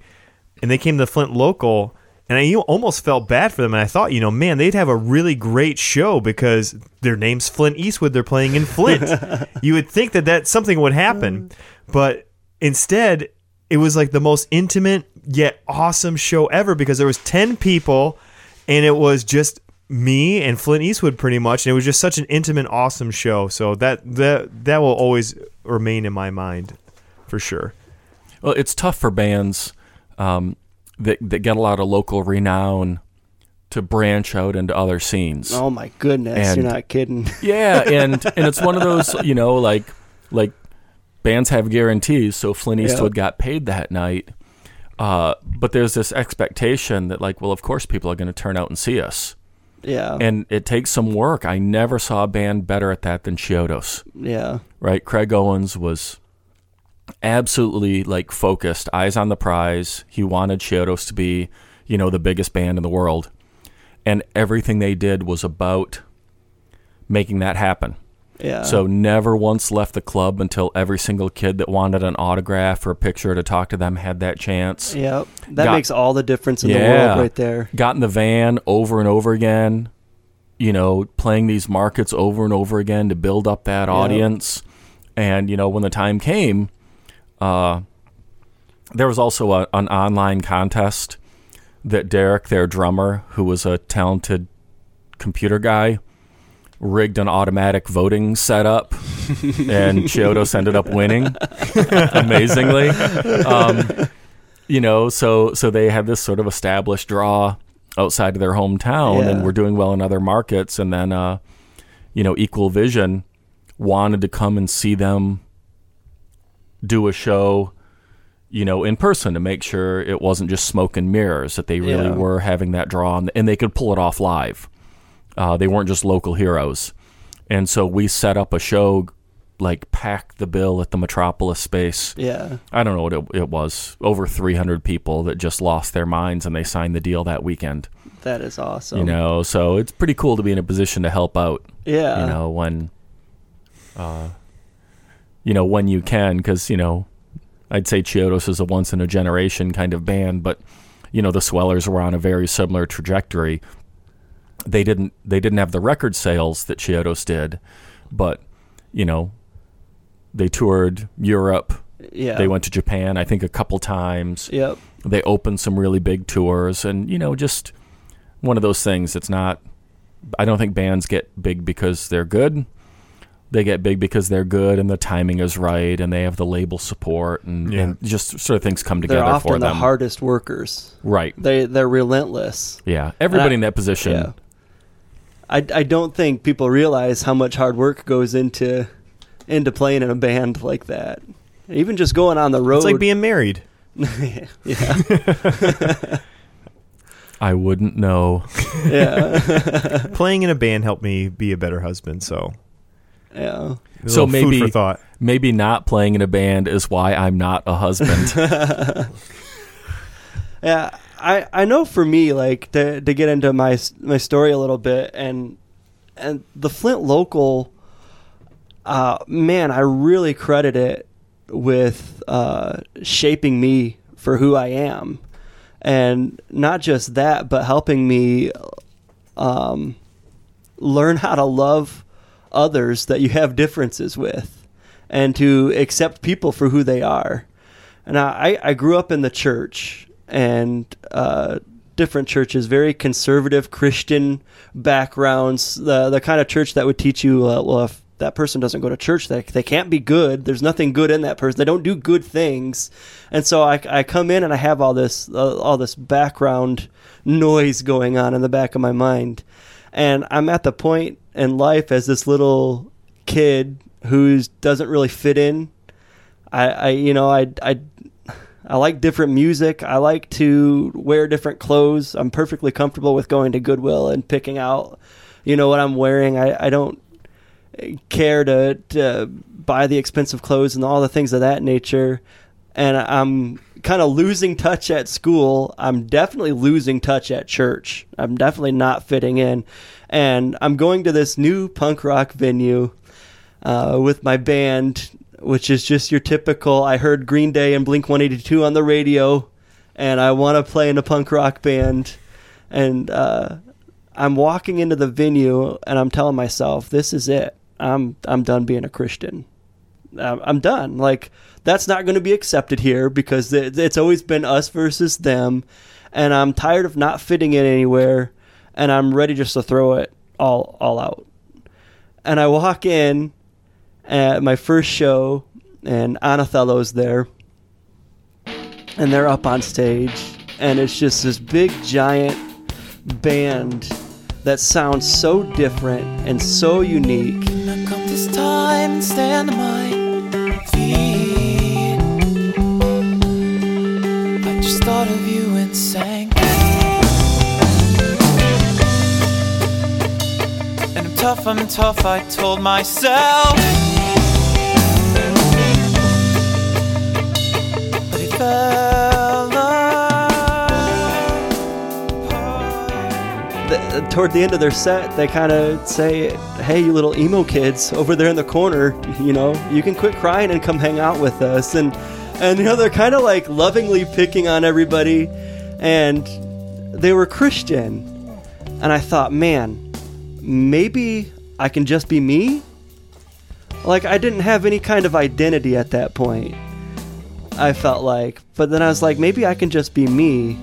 And they came to Flint local. And I almost felt bad for them. And I thought, you know, man, they'd have a really great show because their name's Flint Eastwood. They're playing in Flint. you would think that that something would happen. But instead, it was like the most intimate yet awesome show ever because there was 10 people and it was just me and Flint Eastwood pretty much. And it was just such an intimate, awesome show. So that, that, that will always remain in my mind for sure. well, it's tough for bands um, that that get a lot of local renown to branch out into other scenes. oh my goodness, And- you're not kidding. Yeah, and and it's one of those, you know, like like bands have guarantees, so Flint. Eastwood got paid that night. Uh, but there's this expectation that like, well, of course people are going to turn out and see us. Yeah. And it takes some work. I never saw a band better at that than Chiodos. yeah. Right? Craig Owens was absolutely like focused, eyes on the prize. He wanted Chiodos to be, you know, the biggest band in the world. And everything they did was about making that happen. Yeah. So never once left the club until every single kid that wanted an autograph or a picture to talk to them had that chance. Yep. That Got- makes all the difference in the world right there. Got in the van over and over again, you know, playing these markets over and over again to build up that audience. And, you know, when the time came, uh, there was also a, an online contest that Derrick, their drummer, who was a talented computer guy, rigged an automatic voting setup, and Chiodos ended up winning amazingly. Um, you know, so so they had this sort of established draw outside of their hometown, Yeah. and were doing well in other markets, and then uh, you know, Equal Vision wanted to come and see them do a show you know, in person to make sure it wasn't just smoke and mirrors, that they really Yeah. were having that draw and, and they could pull it off live. Uh, they weren't just local heroes. And so we set up a show, like packed the bill at the Metropolis space. Yeah. I don't know what it, it was, over 300 people that just lost their minds and they signed the deal that weekend. That is awesome. You know, so it's pretty cool to be in a position to help out Yeah. you know when uh you know when you can because you know i'd say chiodos is a once in a generation kind of band but you know the swellers were on a very similar trajectory they didn't they didn't have the record sales that chiodos did but you know they toured europe Yeah. they went to japan i think a couple times Yep. they opened some really big tours and you know just one of those things it's not i don't think bands get big because they're good they get big because they're good and the timing is right and they have the label support and, Yeah. and just sort of things come together for them. They're often for the hardest workers. right They they're relentless. yeah everybody I- in that position Yeah. I, I don't think people realize how much hard work goes into into playing in a band like that. Even just going on the road. It's like being married. yeah. i wouldn't know Yeah. Playing in a band helped me be a better husband. So, yeah. So maybe- food for thought. maybe not playing in a band is why i'm not a husband Yeah, I I know for me like to to get into my my story a little bit and and the Flint local uh man, I really credit it with uh shaping me for who I am. And not just that, but helping me um learn how to love others that you have differences with and to accept people for who they are. And I, I grew up in the church and uh, different churches, very conservative Christian backgrounds, the the kind of church that would teach you, uh, well, if that person doesn't go to church, they, they can't be good. There's nothing good in that person. They don't do good things. And so I, I come in and I have all this uh, all this background noise going on in the back of my mind. And I'm at the point in life as this little kid who doesn't really fit in I, I you know I I I like different music. I like to wear different clothes. I'm perfectly comfortable with going to Goodwill and picking out, you know, what I'm wearing. I, I don't care to, to buy the expensive clothes and all the things of that nature. And I'm kind of losing touch at school. I'm definitely losing touch at church. I'm definitely not fitting in. And I'm going to this new punk rock venue uh, with my band, which is just your typical. I heard Green Day and Blink 182 on the radio, and I want to play in a punk rock band. And uh, I'm walking into the venue, and I'm telling myself, "This is it. I'm I'm done being a Christian. I'm, I'm done. Like that's not going to be accepted here because it's always been us versus them, and I'm tired of not fitting in anywhere, and I'm ready just to throw it all all out." And I walk in at my first show, and Anathallo's there, and they're up on stage, and it's just this big giant band that sounds so different and so unique. thought of you and sang. And I'm tough, I'm tough, I told myself. But it fell the, uh, Toward the end of their set, they kind of say, Hey, you little emo kids over there in the corner, you know, you can quit crying and come hang out with us. And and you know, they're kind of like lovingly picking on everybody, and they were Christian. And I thought, man, maybe I can just be me. Like I didn't have any kind of identity at that point. I felt like, but then I was like, maybe I can just be me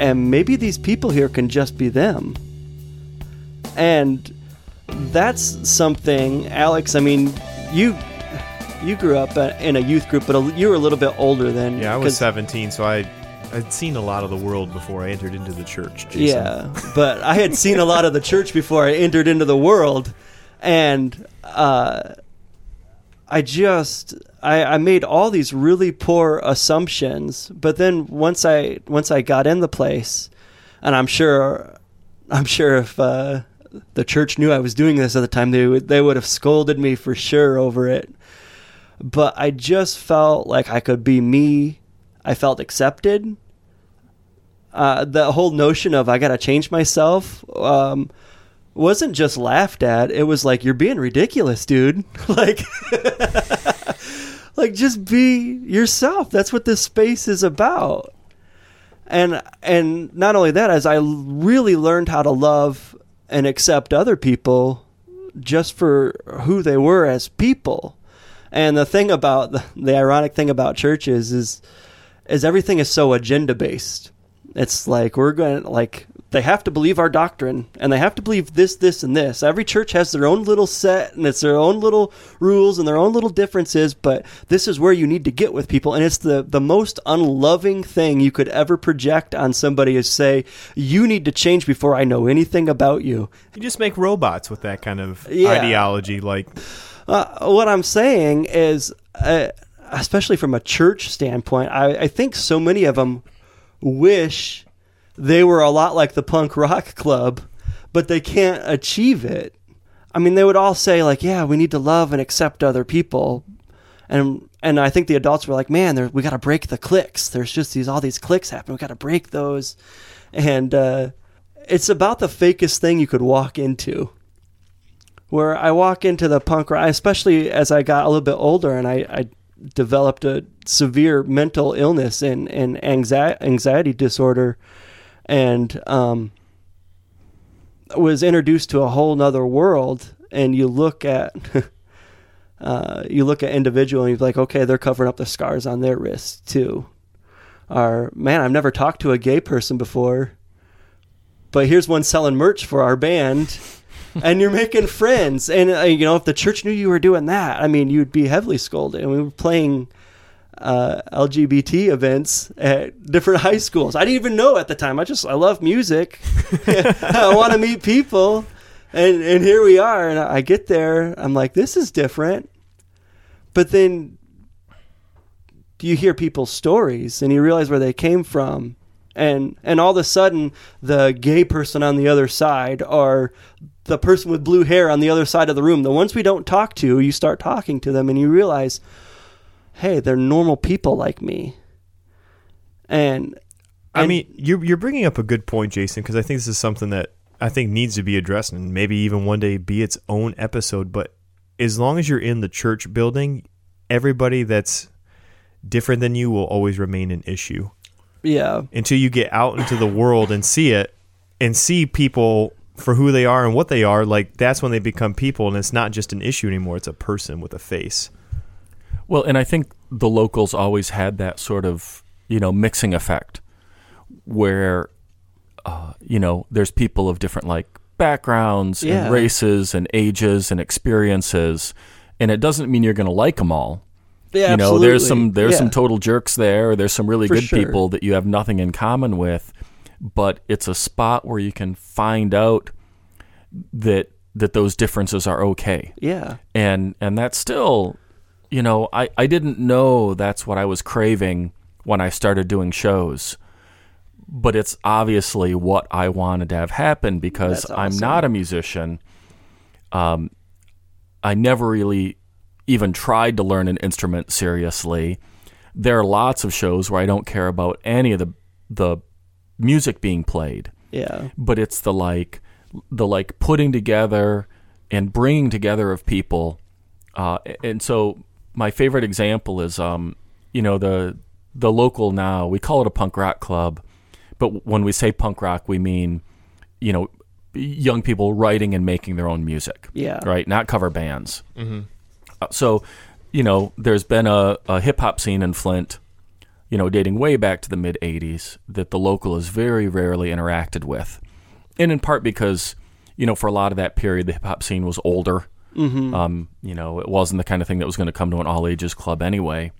and maybe these people here can just be them. And that's something, Alex. I mean, you you grew up in a youth group, but you were a little bit older than. Yeah, I was 17, so I I'd seen a lot of the world before I entered into the church. Jason. Yeah, but I had seen a lot of the church before I entered into the world, and uh, I just I, I made all these really poor assumptions. But then once I once I got in the place, and I'm sure I'm sure if uh, the church knew I was doing this at the time, they would they would have scolded me for sure over it. But I just felt like I could be me. I felt accepted uh, the whole notion of I gotta change myself um, wasn't just laughed at. It was like you're being ridiculous, dude. like, like just be yourself. That's what this space is about. And and not only that, as I really learned how to love and accept other people just for who they were as people. And the thing about the, the ironic thing about churches is is everything is so agenda based. It's like we're going to like they have to believe our doctrine and they have to believe this this and this. Every church has their own little set and it's their own little rules and their own little differences, but this is where you need to get with people and it's the the most unloving thing you could ever project on somebody is say you need to change before I know anything about you. You just make robots with that kind of Yeah. ideology. Like, Uh, what I'm saying is, uh, especially from a church standpoint, I, I think so many of them wish they were a lot like the punk rock club, but they can't achieve it. I mean, they would all say like, "Yeah, we need to love and accept other people," and and I think the adults were like, "Man, there, we got to break the cliques. There's just these all these cliques happening. We got to break those," and uh, it's about the fakest thing you could walk into where I walk into the punk rock, especially as I got a little bit older and I, I developed a severe mental illness and, and anxi- anxiety disorder and um, was introduced to a whole nother world. And you look at. Uh, you look at individual and you're like, okay, they're covering up the scars on their wrists too. Or man, I've never talked to a gay person before, but here's one selling merch for our band and you're making friends. And uh, you know, if the church knew you were doing that, I mean, you'd be heavily scolded. And we were playing uh, LGBT events at different high schools. I didn't even know at the time. I just I love music. I want to meet people, and and here we are. And I get there. I'm like, this is different. But then you hear people's stories, and you realize where they came from. And and all of a sudden, the gay person on the other side, or the person with blue hair on the other side of the room, the ones we don't talk to, you start talking to them, and you realize, hey, they're normal people like me. And, I mean, you're you're bringing up a good point, Jason, because I think this is something that I think needs to be addressed and maybe even one day be its own episode. But as long as you're in the church building, everybody that's different than you will always remain an issue yeah, until you get out into the world and see it and see people for who they are and what they are. Like that's when they become people, and it's not just an issue anymore; it's a person with a face. Well, and I think the locals always had that sort of, you know, mixing effect where, uh, you know, there's people of different like backgrounds Yeah. and races and ages and experiences. And it doesn't mean you're going to like them all. yeah you know, there's some there's Yeah. some total jerks there. Or there's some really For good sure. people that you have nothing in common with, but it's a spot where you can find out that that those differences are okay. Yeah, and and that's still you know I, I didn't know that's what i was craving when i started doing shows but it's obviously what i wanted to have happen because That's i'm not a musician. Um i never really even tried to learn an instrument seriously. There are lots of shows where i don't care about any of the the music being played yeah, but it's the like the like putting together and bringing together of people. Uh, and so my favorite example is, um, you know, the the local now we call it a punk rock club, but when we say punk rock, we mean, you know, young people writing and making their own music. Yeah. Right. Not cover bands. Uh, so, you know, there's been a, a hip hop scene in Flint, you know, dating way back to the mid 80s that the local is very rarely interacted with. And in part because, you know, for a lot of that period, the hip hop scene was older. Um, you know, it wasn't the kind of thing that was going to come to an all ages club anyway.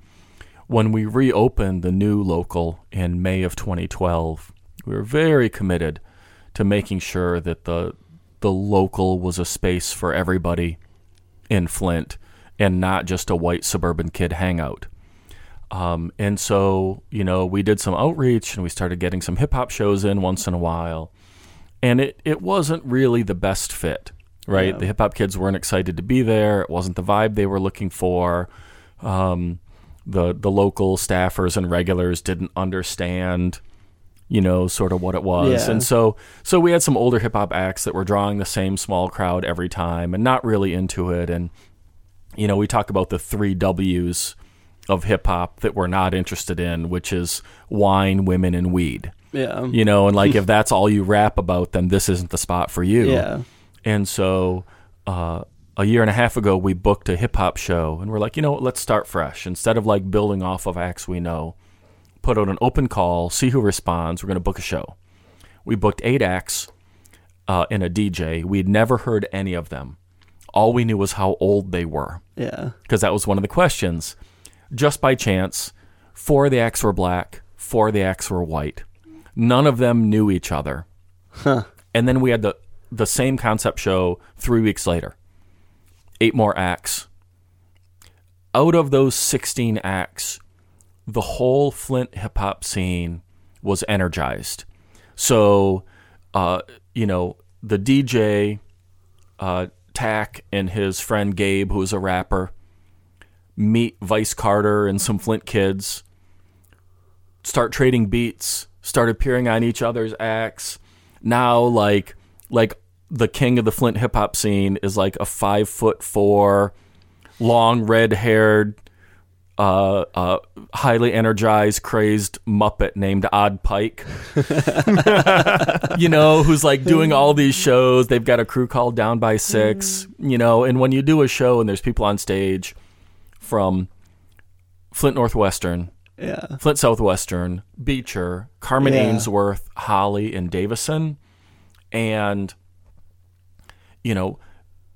When we reopened the new local in May of 2012, we were very committed to making sure that the the local was a space for everybody in Flint and not just a white suburban kid hangout. Um, and so, you know, we did some outreach and we started getting some hip hop shows in once in a while. And it, it wasn't really the best fit, right? Yeah. The hip hop kids weren't excited to be there. It wasn't the vibe they were looking for. Um, the the local staffers and regulars didn't understand, you know, sort of what it was. Yeah. And so so we had some older hip hop acts that were drawing the same small crowd every time and not really into it. And you know, we talk about the three W's of hip hop that we're not interested in, which is wine, women, and weed. Yeah. You know, and like if that's all you rap about, then this isn't the spot for you. Yeah. And so uh, a year and a half ago, we booked a hip hop show, and we're like, you know what, let's start fresh. Instead of like building off of acts we know, put out an open call, see who responds. We're going to book a show. We booked eight acts uh, and a DJ. We'd never heard any of them. All we knew was how old they were Yeah. because that was one of the questions. Just by chance, four of the acts were black, four of the acts were white. None of them knew each other. And then we had the the same concept show three weeks later. Eight more acts. Out of those sixteen acts, the whole Flint hip hop scene was energized. So, uh, you know, the DJ, uh, Tack, and his friend Gabe, who's a rapper, meet Vice Carter and some Flint kids, start trading beats, start appearing on each other's acts. Now, like, like the king of the Flint hip hop scene is like a five foot four, long red haired, uh, uh, highly energized, crazed Muppet named Odd Pike. you know, who's like doing all these shows. They've got a crew called Down by Six, you know, and when you do a show and there's people on stage from Flint Northwestern, Yeah. Flint Southwestern, Beecher, Carman Yeah. Ainsworth, Holly, and Davison. And, you know,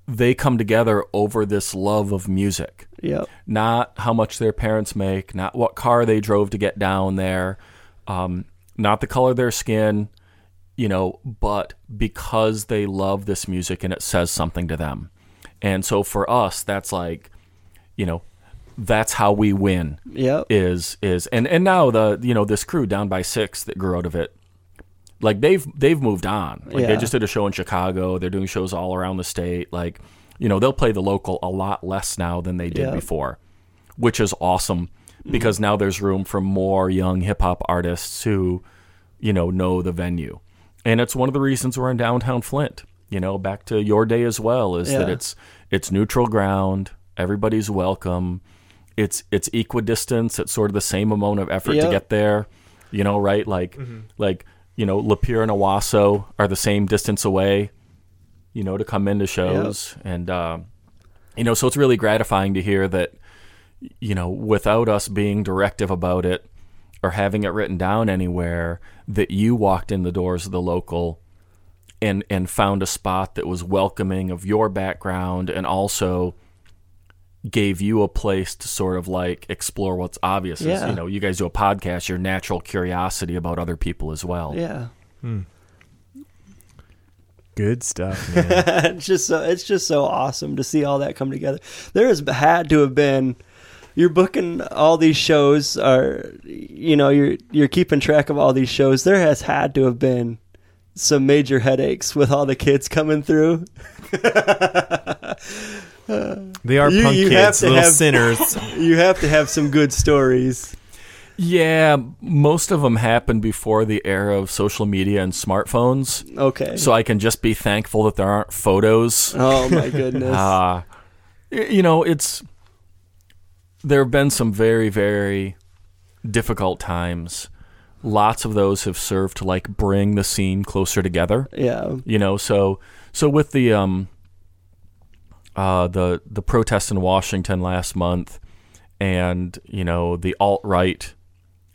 they come together over this love of music Yep. not how much their parents make, not what car they drove to get down there, um, not the color of their skin, you know, but because they love this music and it says something to them. And so for us, that's like, you know, that's how we win Yep. is is and and now the you know this crew down by six that grew out of it like they've they've moved on. Like they just did a show in chicago. They're doing shows all around the state. Like you know they'll play the local a lot less now than they did Yeah. before which is awesome because now there's room for more young hip hop artists who you know know the venue. And it's one of the reasons we're in downtown flint you know back to your day as well is that it's it's neutral ground. Everybody's welcome it's it's equidistance it's sort of the same amount of effort to get there you know right? Like like you know lapeer and owosso are the same distance away you know to come into shows. And um you know so it's really gratifying to hear that you know without us being directive about it or having it written down anywhere that you walked in the doors of the local and and found a spot that was welcoming of your background and also gave you a place to sort of like explore what's obvious. Is, Yeah. you know, you guys do a podcast, your natural curiosity about other people as well. Yeah. Hmm. Good stuff, man. it's just so it's just so awesome to see all that come together. There has had to have been you're booking all these shows are you know you're you're keeping track of all these shows. There has had to have been some major headaches with all the kids coming through. They are You- punk you have kids, to little have- sinners. You have to have some good stories. Yeah, most of them happened before the era of social media and smartphones. Okay. So I can just be thankful that there aren't photos. oh my goodness. Uh, you know, it's there have been some very, very difficult times. Lots of those have served to like bring the scene closer together. yeah. You know, so so with the um uh the the protest in Washington last month and, you know, the alt right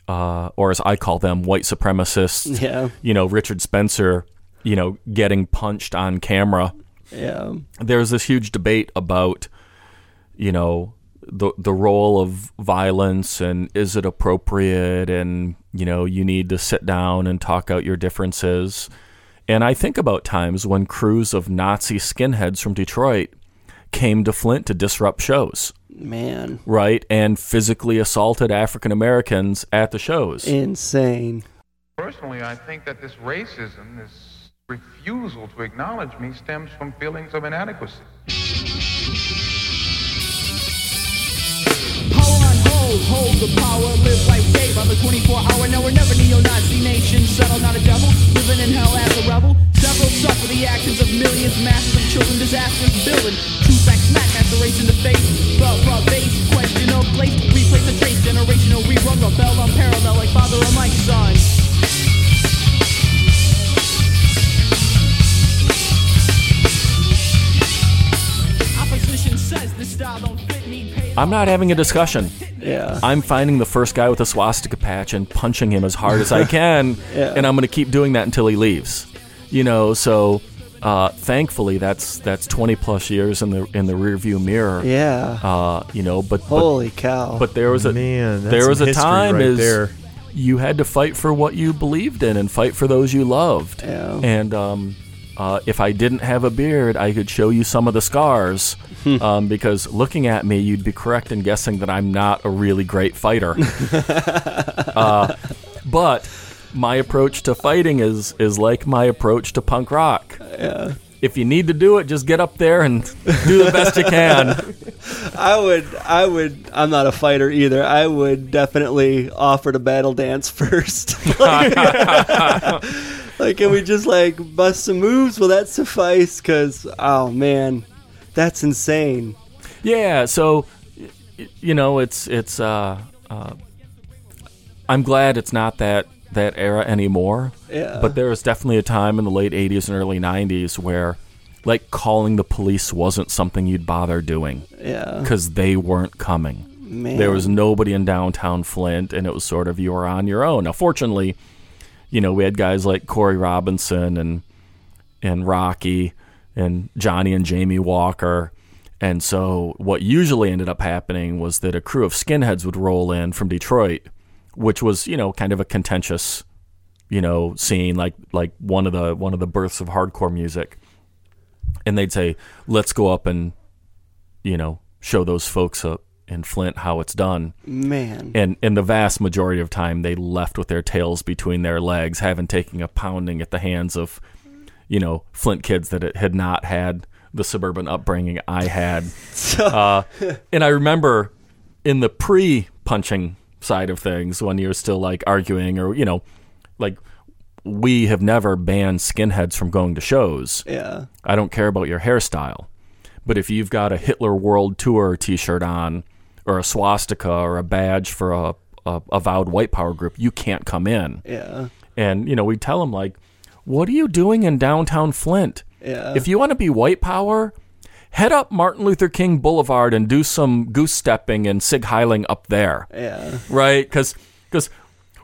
uh or as I call them, white supremacists, Yeah. you know, Richard Spencer, you know, getting punched on camera Yeah. there's this huge debate about you know the the role of violence and is it appropriate and you know you need to sit down and talk out your differences and I think about times when crews of Nazi skinheads from Detroit came to Flint to disrupt shows Man. right and physically assaulted African Americans at the shows Insane. Personally, I think that this racism, this refusal to acknowledge me, stems from feelings of inadequacy. Hold, the power, live like Dave by the 24 hour. No, we're never neo-Nazi nation, settle not a devil, living in hell as a rebel. Several suffer the actions of millions, masses of children, disasters building. True facts smack as the race in the face. Thought broad base, question of place, replace the trace, generational rerun, rebel unparalleled like father or my son. Opposition says this style don't I'm not having a discussion Yeah. I'm finding the first guy with a swastika patch and punching him as hard as I can, Yeah. and I'm going to keep doing that until he leaves. You know, so uh, thankfully that's that's 20 plus years in the in the rearview mirror. Yeah. Uh, you know, but Holy cow. but, but there was a Man, that's there was a time right is there. you had to fight for what you believed in and fight for those you loved. Yeah. And um, uh, if I didn't have a beard, I could show you some of the scars. Hmm. um, because looking at me, you'd be correct in guessing that I'm not a really great fighter. uh, but my approach to fighting is is like my approach to punk rock. yeah. If you need to do it, just get up there and do the best you can. I would, I would, I'm not a fighter either. I would definitely offer to battle dance first. like, like, can we just like bust some moves? Will that suffice? Because, oh man, that's insane. Yeah, so you know, it's it's. Uh, uh, I'm glad it's not that that era anymore. Yeah. But there was definitely a time in the late '80s and early '90s where, like, calling the police wasn't something you'd bother doing Yeah. because they weren't coming. Man. There was nobody in downtown Flint, and it was sort of you were on your own. Now, fortunately, you know, we had guys like Corey Robinson and and Rocky and Johnny and Jamie Walker. And so what usually ended up happening was that a crew of skinheads would roll in from Detroit, which was, you know, kind of a contentious, you know, scene like like one of the one of the births of hardcore music. And they'd say, "Let's go up and you know, show those folks up in Flint how it's done." Man. and and the vast majority of time they left with their tails between their legs, having taken a pounding at the hands of, you know, Flint kids that had not had the suburban upbringing I had. uh, and I remember in the pre-punching side of things when you're still like arguing or you know, like we have never banned skinheads from going to shows. yeah. I don't care about your hairstyle. But if you've got a Hitler World Tour t shirt on, or a swastika, or a badge for a, a avowed white power group, you can't come in. Yeah. And, you know, we tell them, like, what are you doing in downtown Flint? Yeah. If you want to be white power, head up Martin Luther King Boulevard and do some goose stepping and sig heiling up there Yeah. right? Because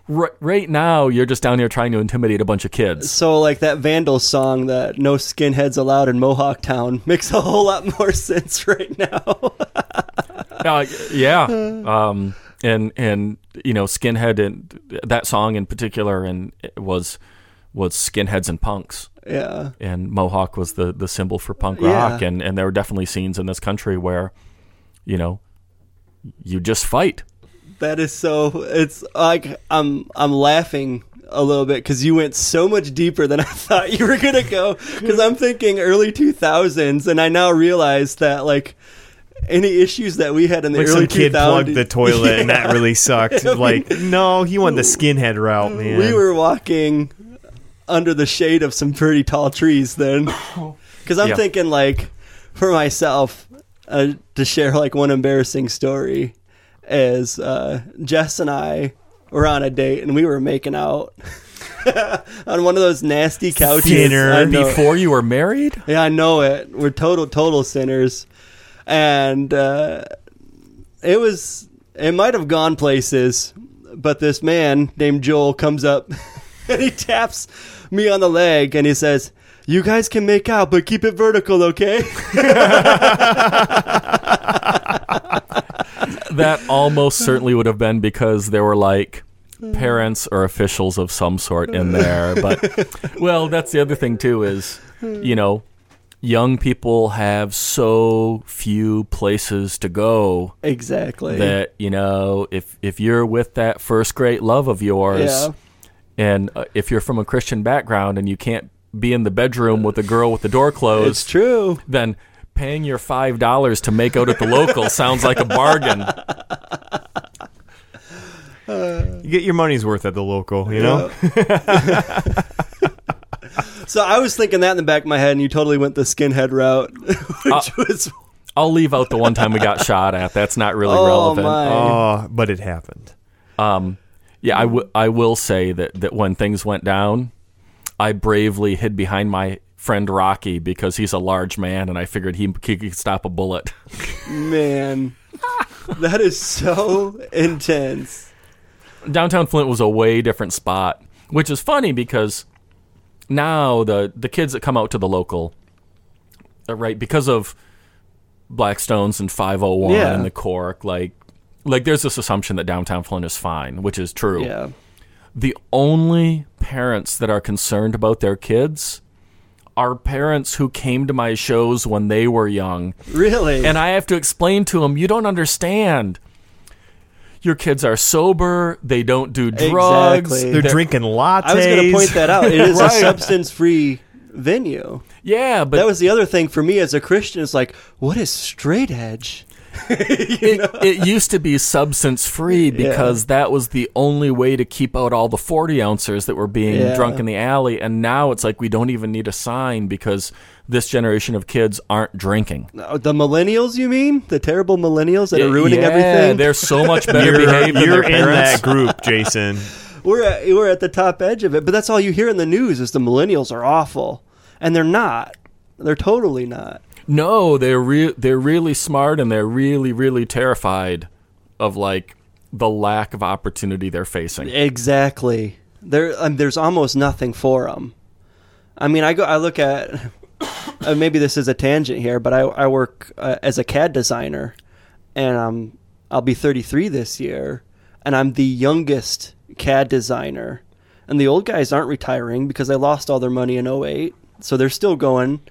r- right now you're just down here trying to intimidate a bunch of kids. So like that Vandal song that no skinheads allowed in Mohawk Town makes a whole lot more sense right now. Uh, yeah, um, and and you know, skinhead and that song in particular, and it was was skinheads and punks, yeah. and Mohawk was the the symbol for punk Yeah. rock, and and there were definitely scenes in this country where, you know, you just fight. That is so. It's like I'm I'm laughing a little bit because you went so much deeper than I thought you were gonna go. Because I'm thinking early 2000s, and I now realize that like any issues that we had in the Like early some kid 2000s. plugged the toilet and that really sucked. Like, no, he went the skinhead route, man. We were walking under the shade of some pretty tall trees then. Because I'm Yeah. thinking, like, for myself, uh, to share, like, one embarrassing story is uh, Jess and I were on a date and we were making out on one of those nasty couches. Sinner. I Before you were married? yeah, I know it. We're total, total sinners. And uh, it was, it might have gone places, but this man named Joel comes up and he taps me on the leg and he says, You guys can make out, but keep it vertical, okay? That almost certainly would have been because there were like parents or officials of some sort in there. But, well, that's the other thing, too, is, you know, young people have so few places to go exactly. that, you know, if, if you're with that first great love of yours, yeah. and uh, if you're from a Christian background and you can't be in the bedroom with a girl with the door closed, It's true. then paying your five dollars to make out at the local sounds like a bargain. You get your money's worth at the local, you know? So I was thinking that in the back of my head, and you totally went the skinhead route, which Uh, was I'll leave out the one time we got shot at. That's not really Oh, relevant. my. Oh, but it happened. Um, yeah, I, w- I will say that, that when things went down, I bravely hid behind my friend Rocky because he's a large man and I figured he, he could stop a bullet. man. that is so intense. downtown Flint was a way different spot, which is funny because now the the kids that come out to the local, uh, right, because of Blackstones and 501 Yeah. and the Cork, like like there's this assumption that downtown Flint is fine, which is true. Yeah. The only parents that are concerned about their kids are parents who came to my shows when they were young Really? and I have to explain to them, you don't understand. Your kids are sober. They don't do drugs. Exactly. They're They're- drinking lattes. I was going to point that out. It is Right. a substance-free venue. Yeah, but that was the other thing for me as a Christian. It's like, what is straight edge? it, it used to be substance free because that was the only way to keep out all the 40 ouncers that were being Yeah. drunk in the alley. And now it's like we don't even need a sign because this generation of kids aren't drinking. The millennials, you mean? The terrible millennials that are ruining yeah, everything? They're so much better You're, behaved than you're their in that group, Jason. We're at, we're at the top edge of it, but that's all you hear in the news is the millennials are awful, and they're not. They're totally not. No, they're re- they're really smart and they're really really terrified of like the lack of opportunity they're facing. Exactly. There, um, there's almost nothing for them. I mean, I go, I look at, uh, maybe this is a tangent here, but I, I work uh, as a CAD designer, and um, I'll be 33 this year, and I'm the youngest CAD designer, and the old guys aren't retiring because they lost all their money in 08, so they're still going,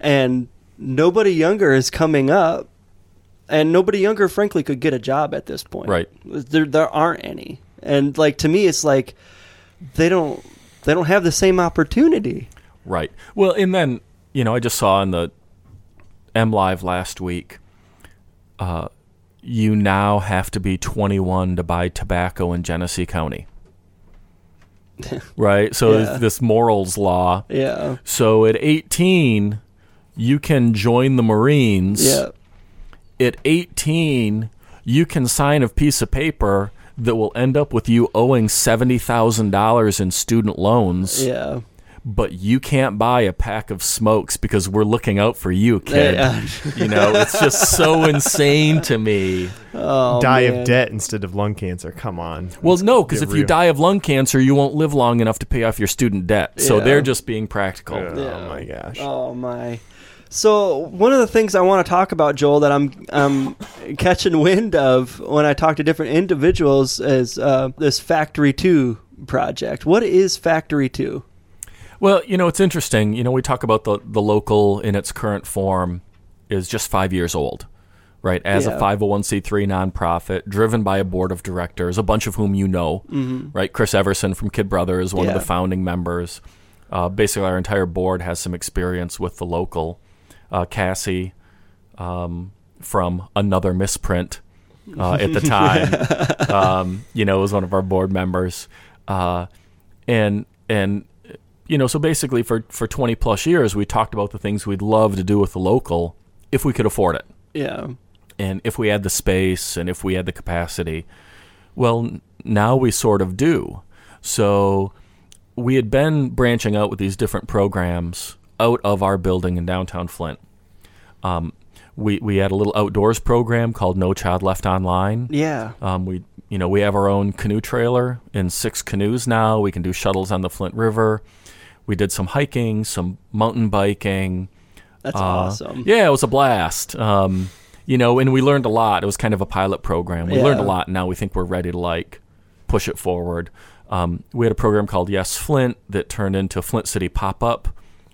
and nobody younger is coming up. And nobody younger, frankly, could get a job at this point. Right. There, there aren't any. And like to me, it's like they don't, they don't have the same opportunity. Right. Well, and then you know I just saw in the M Live last week. Uh, you now have to be 21 to buy tobacco in Genesee County. right. So Yeah. this morals law. Yeah. So at 18, you can join the Marines. Yeah. at 18, you can sign a piece of paper that will end up with you owing $70,000 in student loans, Yeah. But you can't buy a pack of smokes because we're looking out for you, kid. Yeah. you know, it's just so insane to me. Oh, Die man. of debt instead of lung cancer. Come on. Well, no, because get if you die of lung cancer, you won't live long enough to pay off your student debt. So Yeah. they're just being practical. Oh my gosh. Oh my. So one of the things I want to talk about, Joel, that I'm um, catching wind of when I talk to different individuals is uh, this Factory Two project. What is Factory Two? Well, you know, it's interesting. You know, we talk about the, the local in its current form is just five years old, right? As Yeah. a 501c3 nonprofit driven by a board of directors, a bunch of whom you know, right? Chris Everson from Kid Brother is one Mm-hmm. Yeah. of the founding members. Uh, basically, our entire board has some experience with the local. Uh, Cassie, um, from another misprint uh, at the time. um, you know, was one of our board members, uh, and and you know, so basically for for twenty plus years, we talked about the things we'd love to do with the local if we could afford it Yeah. and if we had the space and if we had the capacity. Well, now we sort of do. So we had been branching out with these different programs out of our building in downtown Flint. Um, we we had a little outdoors program called No Child Left Online. Yeah. Um, we you know we have our own canoe trailer in six canoes now. We can do shuttles on the Flint River. We did some hiking, some mountain biking. That's Uh, awesome. Yeah, it was a blast. Um, you know, and we learned a lot. It was kind of a pilot program. We learned a lot. And now we think we're ready to like push it forward. Um, we had a program called Yes Flint that turned into Flint City Pop Up,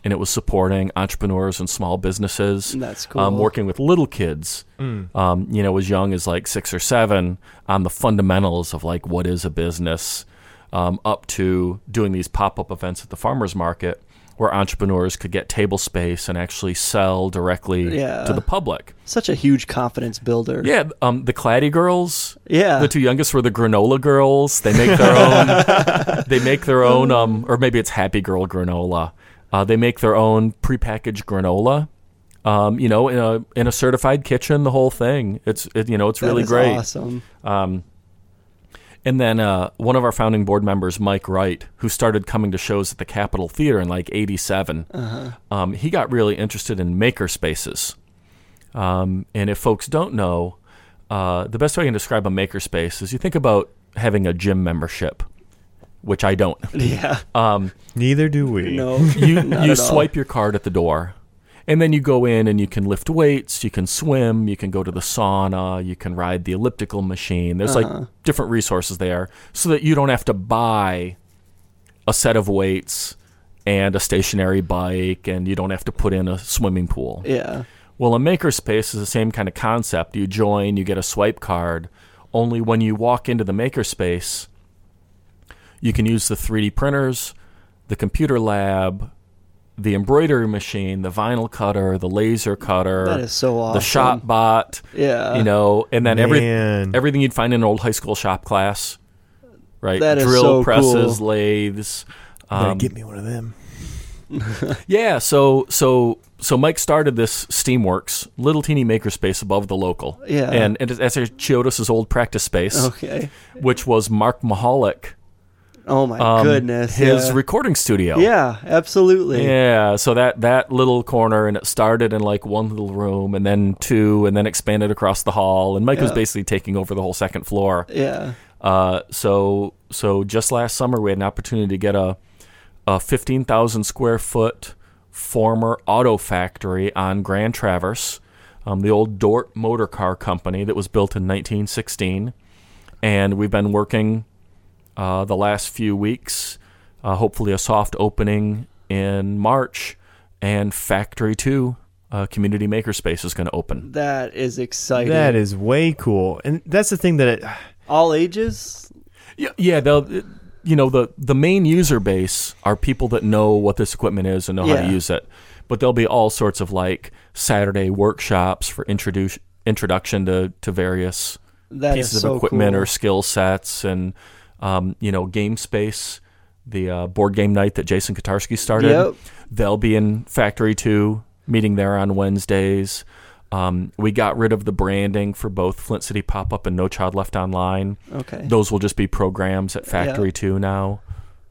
and it was supporting entrepreneurs and small businesses. That's Um, cool. working with little kids, um, you know, as young as like six or seven, on the fundamentals of like what is a business, um, up to doing these pop up events at the farmers market where entrepreneurs could get table space and actually sell directly Yeah. to the public. Such a huge confidence builder. Yeah, um, the Claddy girls, Yeah. the two youngest were the granola girls. They make their own. they make their own, um, or maybe it's Happy Girl granola. Uh, they make their own prepackaged granola. Um, you know, in a in a certified kitchen, the whole thing. It's it, you know, it's That really great. Awesome. And then uh, one of our founding board members, Mike Wright, who started coming to shows at the Capitol Theater in like '87, um, he got really interested in maker spaces. Um, and if folks don't know, uh, the best way I can describe a makerspace is you think about having a gym membership, which I don't. Yeah. Neither do we. No. You you at all. swipe your card at the door, and then you go in and you can lift weights, you can swim, you can go to the sauna, you can ride the elliptical machine. There's Uh-huh. like different resources there, so that you don't have to buy a set of weights and a stationary bike, and you don't have to put in a swimming pool. Yeah. Well, a makerspace is the same kind of concept. You join, you get a swipe card. Only when you walk into the makerspace, you can use the 3D printers, the computer lab, the embroidery machine, the vinyl cutter, the laser cutter. That is so awesome. The shop bot. Yeah. You know, and then every, everything you'd find in an old high school shop class. Right? That is Drill so presses, cool. lathes. Better Um, get me one of them. yeah, so so so Mike started this Steamworks little teeny makerspace above the local. Yeah. and, and it's actually Chiodos' old practice space, Okay. which was Mark Mahalik, Oh my um, goodness. his yeah. recording studio. yeah, absolutely. Yeah, so that that little corner, and it started in like one little room, and then two, and then expanded across the hall. And Mike was basically taking over the whole second floor. Yeah. Uh, so so just last summer we had an opportunity to get a a fifteen thousand square foot former auto factory on Grand Traverse, um, the old Dort Motor Car Company that was built in 1916, and we've been working uh, the last few weeks. Uh, hopefully, a soft opening in March, and Factory Two. Uh, community makerspace is going to open. That is exciting. That is way cool. And that's the thing that it, all ages. Yeah, yeah. They'll, you know, the the main user base are people that know what this equipment is and know how to use it. But there'll be all sorts of like Saturday workshops for introduce introduction to to various That is pieces so of equipment cool. or skill sets, and um, you know, game space. The uh, board game night that Jason Kotarski started. Yep. They'll be in Factory Two, meeting there on Wednesdays. Um, we got rid of the branding for both Flint City Pop Up and No Child Left Online Okay. those will just be programs at Factory Two now.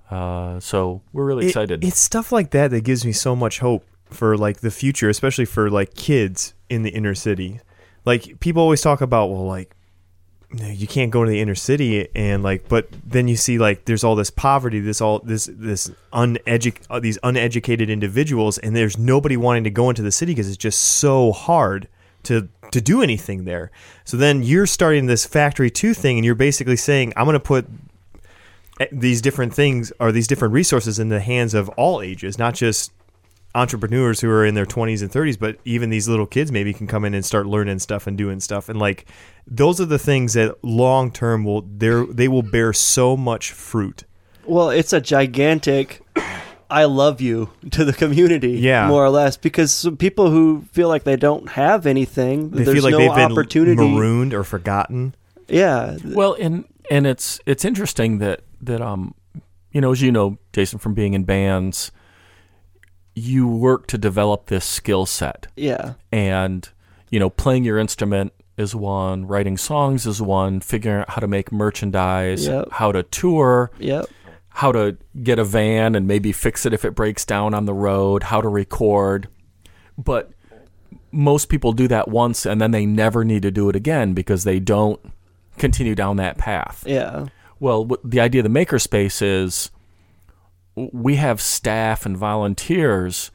Uh, so we're really it- excited. it's stuff like that that gives me so much hope for like the future, especially for like kids in the inner city. Like people always talk about, well, like you, can't go to the inner city and like, but then you see like there's all this poverty, this all this this uneduc uh, these uneducated individuals, and there's nobody wanting to go into the city because it's just so hard to to do anything there. So then you're starting this factory two thing, and you're basically saying, I'm going to put eh, these different things or these different resources in the hands of all ages, not just entrepreneurs who are in their 20s and 30s, but even these little kids maybe can come in and start learning stuff and doing stuff. And like those are the things that long term will they they will bear so much fruit. Well, it's a gigantic I love you to the community, Yeah. more or less, because some people who feel like they don't have anything, They there's feel like no they've been opportunity. marooned or forgotten. Yeah, Well, and and it's it's interesting that that um, you know, as you know, Jason, from being in bands, you work to develop this skill set, yeah, and you know, playing your instrument is one, writing songs is one, figuring out how to make merchandise, Yep. how to tour, yep, how to get a van and maybe fix it if it breaks down on the road, how to record. But most people do that once and then they never need to do it again because they don't continue down that path. yeah, Well, the idea of the makerspace is we have staff and volunteers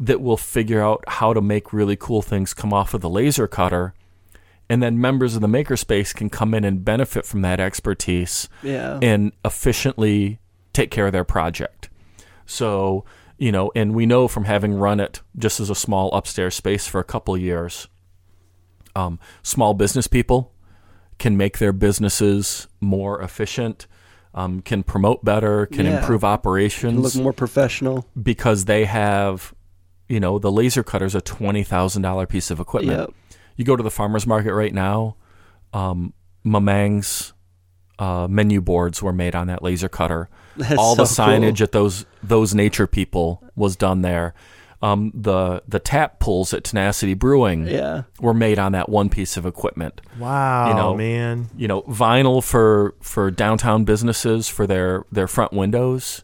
that will figure out how to make really cool things come off of the laser cutter. And then members of the makerspace can come in and benefit from that expertise yeah, and efficiently take care of their project. So, you know, and we know from having run it just as a small upstairs space for a couple of years, um, small business people can make their businesses more efficient, um, can promote better, can Yeah. improve operations look more professional. because they have, you know, the laser cutter is a twenty thousand dollar piece of equipment. Yep. You go to the farmers market right now, um, Mamang's uh, menu boards were made on that laser cutter. That's All the signage cool. at those those nature people was done there. Um, the the tap pulls at Tenacity Brewing Yeah, were made on that one piece of equipment. Wow, You know, man. You know, vinyl for for downtown businesses for their their front windows.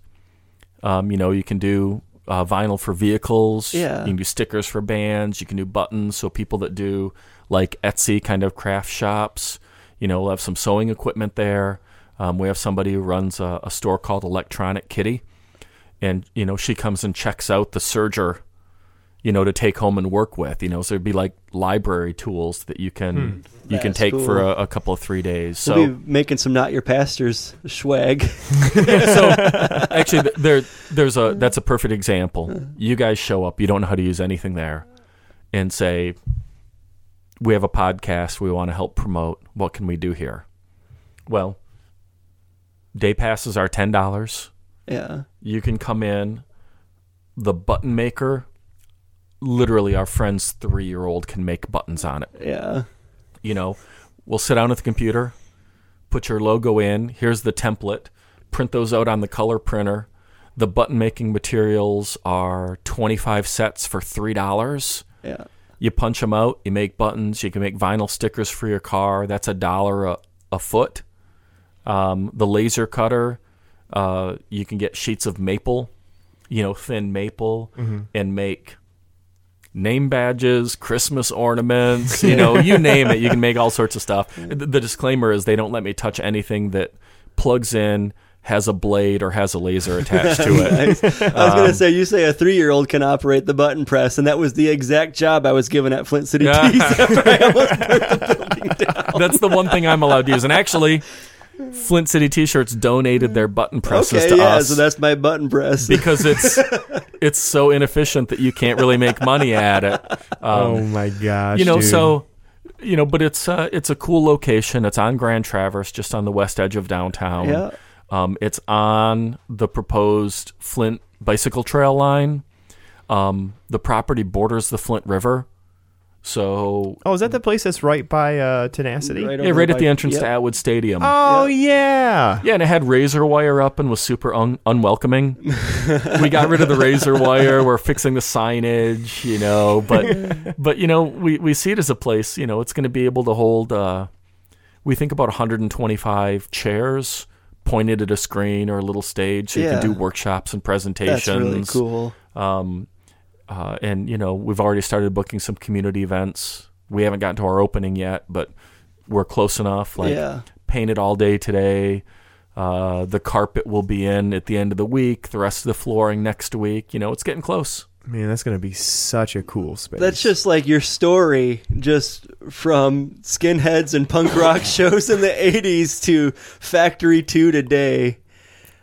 Um, you know, you can do uh, vinyl for vehicles. Yeah. You can do stickers for bands. You can do buttons. So people that do like Etsy kind of craft shops, you know, we'll have some sewing equipment there. Um, we have somebody who runs a, a store called Electronic Kitty, and you know, she comes and checks out the serger, you know, to take home and work with. You know, so it'd be like library tools that you can hmm. you can That's take for a, a couple of three days. So we'll be making some not your pastors swag. so actually there there's a that's a perfect example you guys show up you don't know how to use anything there and say we have a podcast we want to help promote what can we do here well day passes are $10 yeah, you can come in. The button maker literally our friend's three year old can make buttons on it. Yeah, you know, we'll sit down at the computer, put your logo in, here's the template, print those out on the color printer. The button making materials are 25 sets for $3. yeah, You punch them out, you make buttons, you can make vinyl stickers for your car. That's a dollar a, a foot. Um, the laser cutter, uh, you can get sheets of maple, you know, thin maple, and make name badges, Christmas ornaments, you know, you name it. You can make all sorts of stuff. The, the disclaimer is they don't let me touch anything that plugs in, has a blade, or has a laser attached to it. Nice. I was Um, gonna say you say a three year old can operate the button press, and that was the exact job I was given at Flint City Yeah. Tees after I almost the building down. That's the one thing I'm allowed to use. And actually, Flint City T-shirts donated their button presses Okay, to yeah, us so that's my button press. because it's it's so inefficient that you can't really make money at it. oh Um, my gosh. you know, dude. so you know, but it's uh, it's a cool location. It's on Grand Traverse, just on the west edge of downtown. Yeah. Um, it's on the proposed Flint bicycle trail line. Um, the property borders the Flint River, so Oh, is that the place that's right by uh, Tenacity? Right yeah, right at the entrance yep. to Atwood Stadium. Oh yeah. Yeah, and it had razor wire up and was super un- unwelcoming. we got rid of the razor wire. We're fixing the signage, you know, but but you know, we we see it as a place, you know, it's going to be able to hold uh we think about 125 chairs pointed at a screen or a little stage so you Yeah. can do workshops and presentations. That's really cool. Um, uh, and you know, we've already started booking some community events. We haven't gotten to our opening yet, but we're close enough. Like Yeah. painted all day today. Uh, the carpet will be in at the end of the week. The rest of the flooring next week. You know, it's getting close. Man, that's gonna be such a cool space. That's just like your story, just from skinheads and punk rock shows in the 80s to Factory 2 today.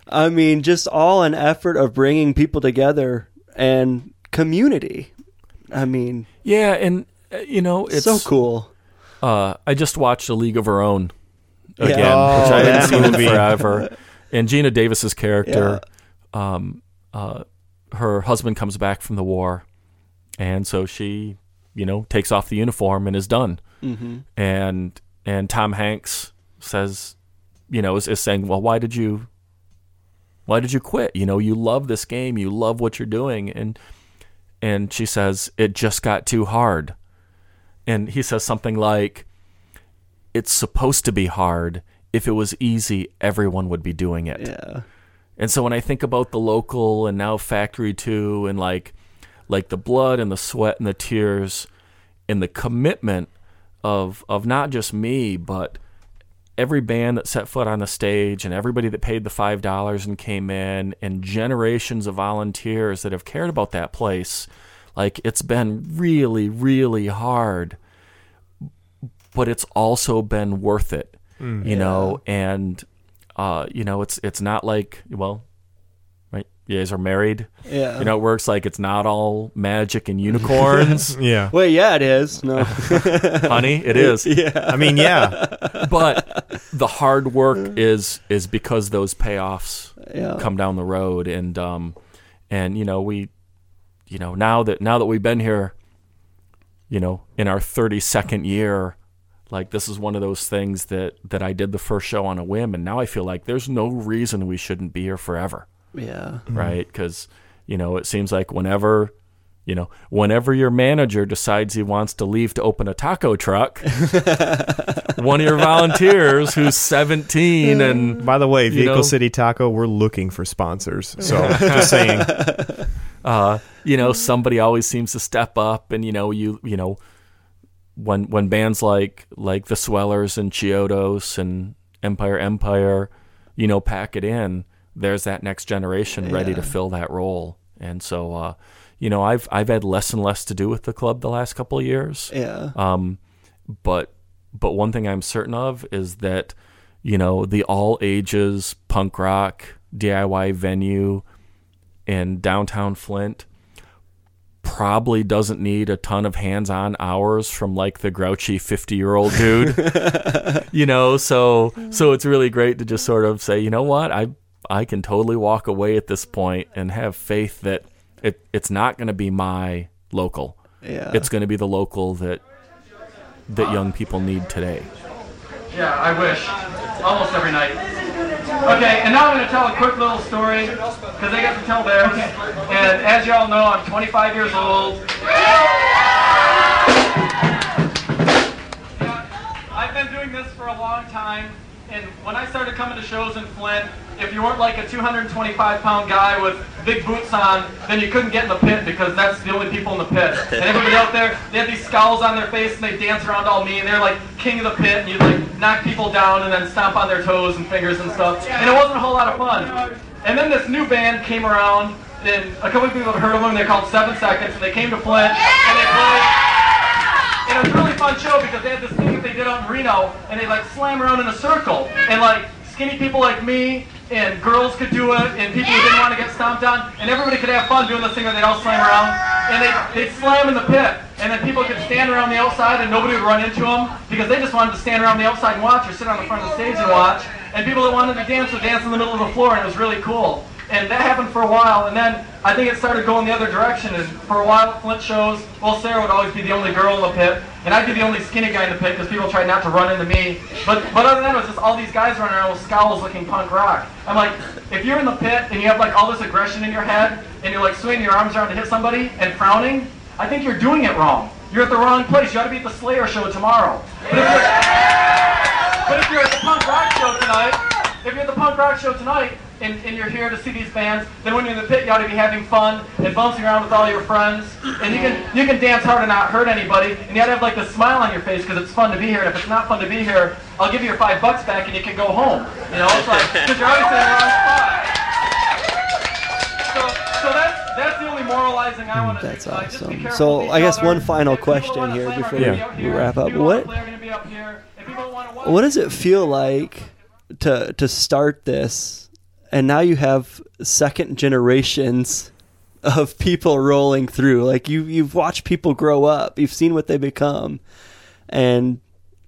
I mean, just all an effort of bringing people together and community. I mean, Yeah, and uh, you know, it's so cool. Uh, I just watched A League of Her Own again, Oh, which I that haven't seen in movie. forever. And Geena Davis's character, um, uh, her husband comes back from the war, and so she, you know, takes off the uniform and is done. Mm-hmm. And and Tom Hanks says, you know, is, is saying, well, why did you, why did you quit? You know, you love this game, you love what you're doing, and and she says it just got too hard, and he says something like, it's supposed to be hard. If it was easy, everyone would be doing it. Yeah. And so when I think about the local and now Factory Two and like like the blood and the sweat and the tears and the commitment of of not just me but every band that set foot on the stage and everybody that paid the five dollars and came in and generations of volunteers that have cared about that place like it's been really really hard but it's also been worth it you know? And uh you know it's it's not like well right you guys are married Yeah. you know it works like it's not all magic and unicorns Yeah. Wait, yeah, it is. No. honey it is yeah. I mean, yeah. but the hard work is is because those payoffs Yeah. come down the road and um and you know we you know now that now that we've been here you know in our 32nd year like this is one of those things that that I did the first show on a whim and now I feel like there's no reason we shouldn't be here forever Yeah. right because you know it seems like whenever you know whenever your manager decides he wants to leave to open a taco truck one of your volunteers who's 17 and By the way, Vehicle know- City Taco, we're looking for sponsors. So just saying. uh, you know, somebody always seems to step up, and you know, you you know, when when bands like like the Swellers and Chiodos and Empire Empire, you know, pack it in. There's that next generation ready to fill that role, and so uh, you know, I've I've had less and less to do with the club the last couple of years. Yeah. Um, but but one thing I'm certain of is that you know the all ages punk rock DIY venue in downtown Flint probably doesn't need a ton of hands-on hours from like the grouchy 50-year-old dude. you know, so so it's really great to just sort of say, you know what? I I can totally walk away at this point and have faith that it it's not going to be my local. Yeah. It's going to be the local that that young people need today. Yeah, I wish. Almost every night. Okay, and now I'm going to tell a quick little story because they get to tell theirs. And as you all know, I'm 25 years old. Yeah, I've been doing this for a long time, and when I started coming to shows in Flint, if you weren't like a 225 pound guy with big boots on, then you couldn't get in the pit because that's the only people in the pit. And everybody out there, they had these scowls on their face and they dance around all mean. They're like king of the pit, and you like knock people down and then stomp on their toes and fingers and stuff. And it wasn't a whole lot of fun. And then this new band came around, and a couple of people have heard of them. They're called Seven Seconds, and they came to Flint and they played. And it was a really fun show because they had this that they did out in Reno, and they like slam around in a circle, and like skinny people like me and girls could do it, and people who didn't want to get stomped on, and everybody could have fun doing this thing where they'd all slam around, and they they'd slam in the pit, and then people could stand around the outside, and nobody would run into them because they just wanted to stand around the outside and watch, or sit on the front of the stage and watch, and people that wanted to dance would dance in the middle of the floor, and it was really cool. And that happened for a while, and then I think it started going the other direction. And for a while Flint shows, well, Sarah would always be the only girl in the pit, and I'd be the only skinny guy in the pit because people tried not to run into me. But but other than that, it was just all these guys running around with scowls looking punk rock. I'm like, if you're in the pit and you have like all this aggression in your head, and you're like swinging your arms around to hit somebody and frowning, I think you're doing it wrong. You're at the wrong place. You ought to be at the Slayer show tomorrow. But if you're, but if you're at the punk rock show tonight, if you're at the punk rock show tonight and, and you're here to see these bands, then when you're in the pit, you ought to be having fun and bouncing around with all your friends. And you can you can dance hard and not hurt anybody. And you ought to have like a smile on your face because it's fun to be here. And if it's not fun to be here, I'll give you your five bucks back and you can go home. You know, it's like because you're obviously in the wrong spot. So, so that's that's the only moralizing I mm, want to That's do. Like, awesome. careful So, I guess other. one final If question here before gonna we- be out we here. wrap up. What- wanna play are gonna be up here. If people wanna watch- what does it feel like to to start this and now you have second generations of people rolling through like you you've watched people grow up you've seen what they become and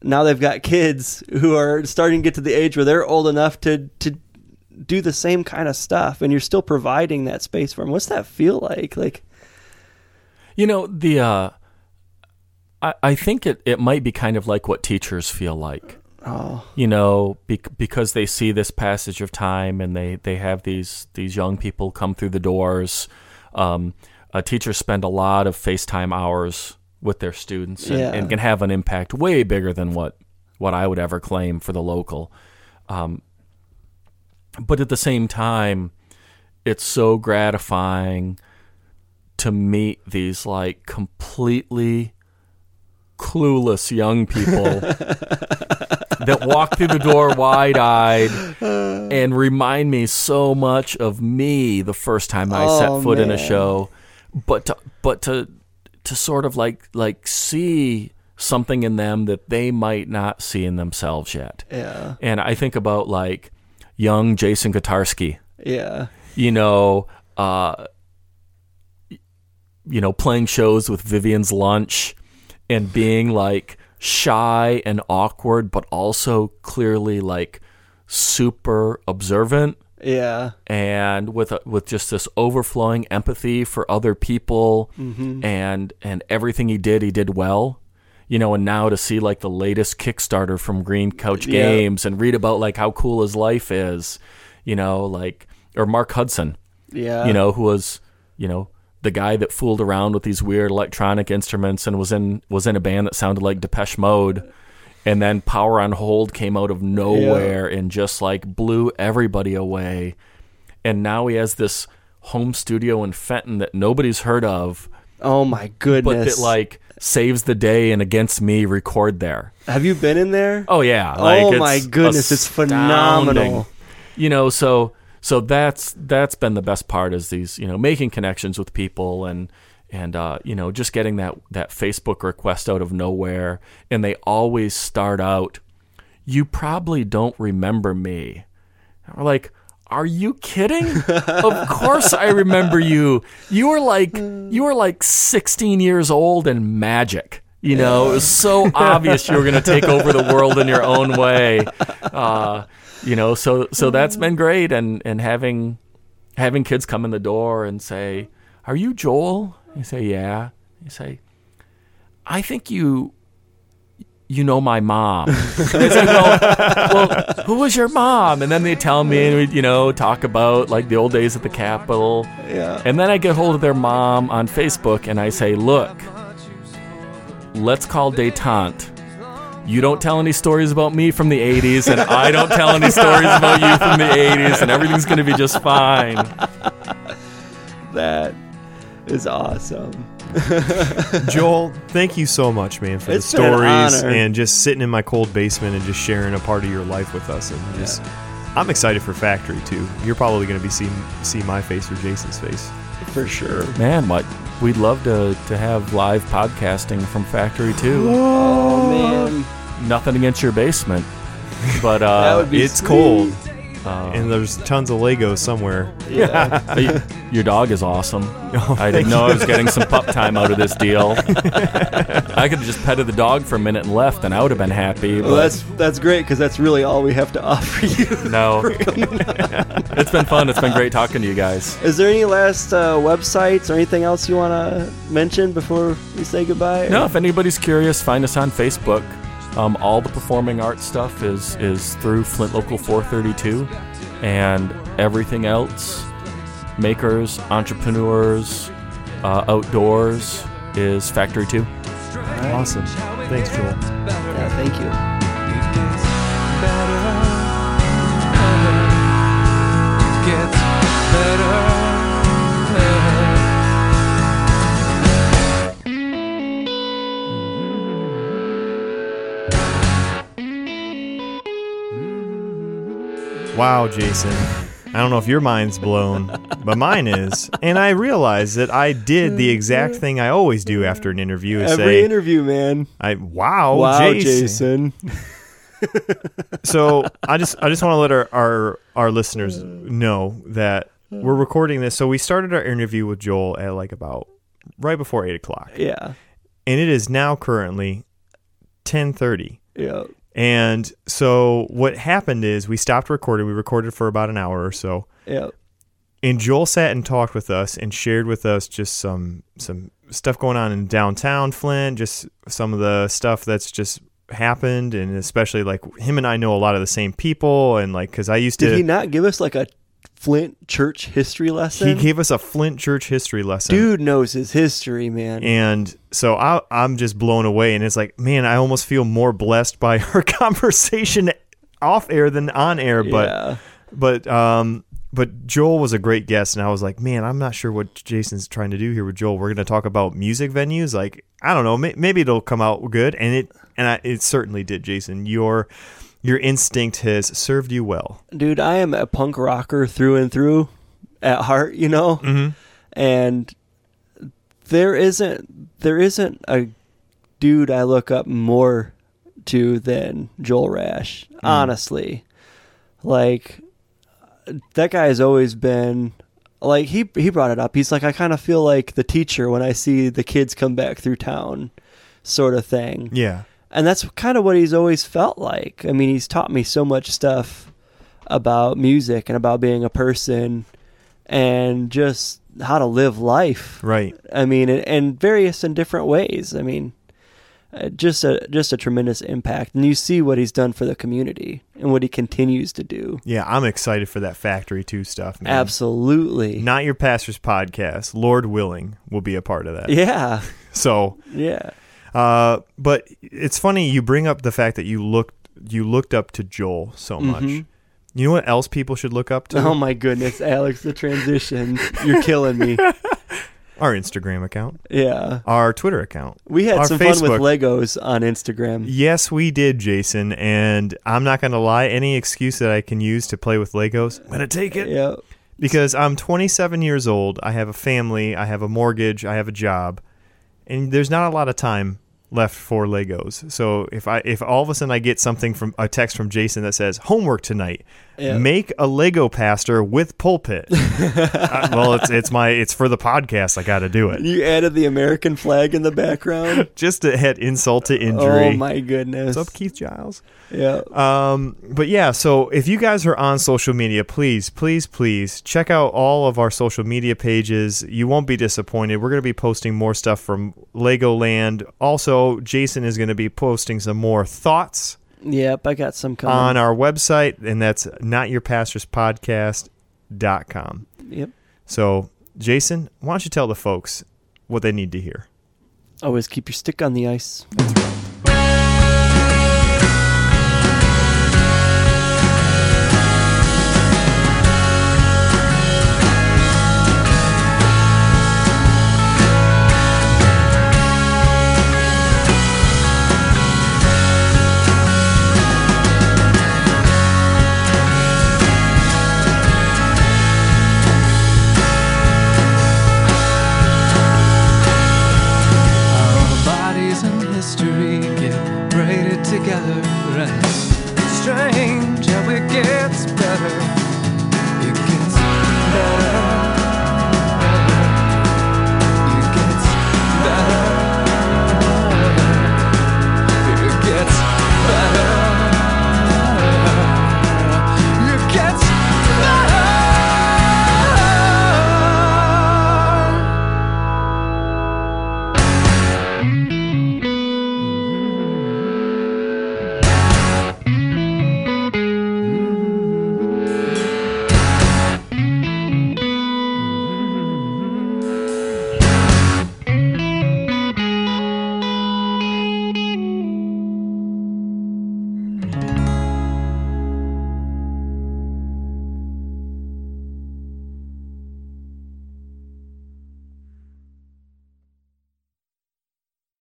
now they've got kids who are starting to get to the age where they're old enough to to do the same kind of stuff and you're still providing that space for them. What's that feel like? Like, You know, the uh I, I think it, it might be kind of like what teachers feel like. Oh, You know, bec- because they see this passage of time and they, they have these these young people come through the doors. Um, uh, teachers spend a lot of FaceTime hours with their students and, Yeah. and can have an impact way bigger than what what I would ever claim for the local. Um, but at the same time, it's so gratifying to meet these like completely clueless young people that walk through the door wide eyed and remind me so much of me the first time I Oh, set foot in a show. But to, but to to sort of like like see something in them that they might not see in themselves yet. yeah, And I think about like young Jason Kotarski yeah, you know, uh, you know, playing shows with Vivian's Lunch and being like shy and awkward, but also clearly like super observant. Yeah, and with a, with just this overflowing empathy for other people mm-hmm. and and everything he did he did well. You know and now to see like the latest kickstarter from green couch Yeah. games and read about like how cool his life is you know like or mark hudson. Yeah. you know who was you know the guy that fooled around with these weird electronic instruments and was in was in a band that sounded like depeche mode. And then power on hold came out of nowhere and just like blew everybody away. And now he has this home studio in fenton that nobody's heard of. Oh my goodness. but that like saves the day and against me record there. Have you been in there? oh yeah. Oh like, oh my goodness, it's phenomenal. you know so so that's that's been the best part is these you know making connections with people and and uh, you know just getting that that facebook request out of nowhere. And they always start out you probably don't remember me. And we're like are you kidding? Of course i remember you. You were like you were like 16 years old and magic you know? It was so obvious you were going to take over the world in your own way. Uh, you know so so that's mm-hmm. been great. And and having having kids come in the door and say are you joel? You say yeah. You say i think you you know my mom. Say, well, well who was your mom? And then they tell me and we you know talk about like the old days at the capitol. Yeah. and then i get hold of their mom on facebook and i say look let's call detente you don't tell any stories about me from the 80s, and I don't tell any stories about you from the 80s, and everything's going to be just fine. That is awesome. Joel, thank you so much, man, for It's the been an stories and just sitting in my cold basement and just sharing a part of your life with us. And just, I'm excited for Factory too. You're probably going to be seeing see my face or Jason's face. For sure. Man, what? We'd love to, to have live podcasting from Factory 2. Oh man. Nothing against your basement, but uh, it's sweet. cold, uh, and there's tons of Legos somewhere. Yeah. your dog is awesome. Oh, I didn't know I was getting some pup time out of this deal. I could have just petted the dog for a minute and left, and I would have been happy. well, that's that's great because that's really all we have to offer you. no. it's been fun. It's been great talking to you guys. Is there any last uh, websites or anything else you want to mention before we say goodbye? No, if anybody's curious, find us on Facebook. Um, all the performing arts stuff is is through Flint Local 432, and everything else, makers, entrepreneurs, uh, outdoors, is Factory Two. Awesome. Thanks, Joel. Yeah, thank you. Wow, Jason. I don't know if your mind's blown, but mine is. And I realized that I did the exact thing I always do after an interview is Every say, interview, man. I wow, wow, Jason. Jason. so I just I just want to let our, our our listeners know that we're recording this. So we started our interview with Joel at like about right before eight o'clock, Yeah. and it is now currently ten thirty. Yeah. And so what happened is we stopped recording. We recorded for about an hour or so. Yeah. And Joel sat and talked with us and shared with us just some some stuff going on in downtown Flint, just some of the stuff that's just happened and especially like him and I know a lot of the same people and like cuz I used to Did he not give us like a Flint church history lesson? he gave us a Flint church history lesson. Dude knows his history, man. And so I, I'm just blown away. And it's like, man, I almost feel more blessed by our conversation off air than on air. But, yeah. but, um, but Joel was a great guest, and I was like, man, I'm not sure what Jason's trying to do here with Joel. We're going to talk about music venues. Like, I don't know, may, maybe it'll come out good, and it and I, it certainly did. Jason, your your instinct has served you well. Dude, I am a punk rocker through and through at heart, you know? Mm-hmm. And there isn't there isn't a dude I look up more to than Joel Rash, honestly. Like that guy has always been like he he brought it up. He's like I kind of feel like the teacher when I see the kids come back through town sort of thing. Yeah, And that's kind of what he's always felt like. I mean, he's taught me so much stuff about music and about being a person and just how to live life. right. I mean, in, in various and different ways. I mean, uh, just a just a tremendous impact, and you see what he's done for the community and what he continues to do. Yeah, I'm excited for that Factory Two stuff. Man. Absolutely, Not your pastor's podcast. Lord willing, will be a part of that. yeah, So, yeah. Uh, but it's funny you bring up the fact that you looked you looked up to Joel so much. Mhm. You know what else people should look up to? Oh my goodness, Alex, the transition, you're killing me. Our Instagram account, Yeah, our Twitter account. we had some fun with Legos on Instagram. Yes, we did, Jason. And I'm not going to lie. Any excuse that I can use to play with Legos, I'm going to take it. Yeah. because I'm 27 years old. I have a family. I have a mortgage. I have a job, and there's not a lot of time left for Legos. So if I if all of a sudden I get something from a text from Jason that says homework tonight, Yeah. make a Lego pastor with pulpit. Uh, well, it's it's my it's for the podcast. I got to do it You added the American flag in the background. just to hit insult to injury. Oh my goodness. What's up, Keith Giles? Yeah. Um, but yeah, so if you guys are on social media, please, please, please check out all of our social media pages. You won't be disappointed. We're going to be posting more stuff from Legoland. Also, Jason is going to be posting some more thoughts Yep, I got some coming. on our website, and that's notyourpastorspodcast.com. Yep. So, Jason, why don't you tell the folks what they need to hear? Always keep your stick on the ice. That's right.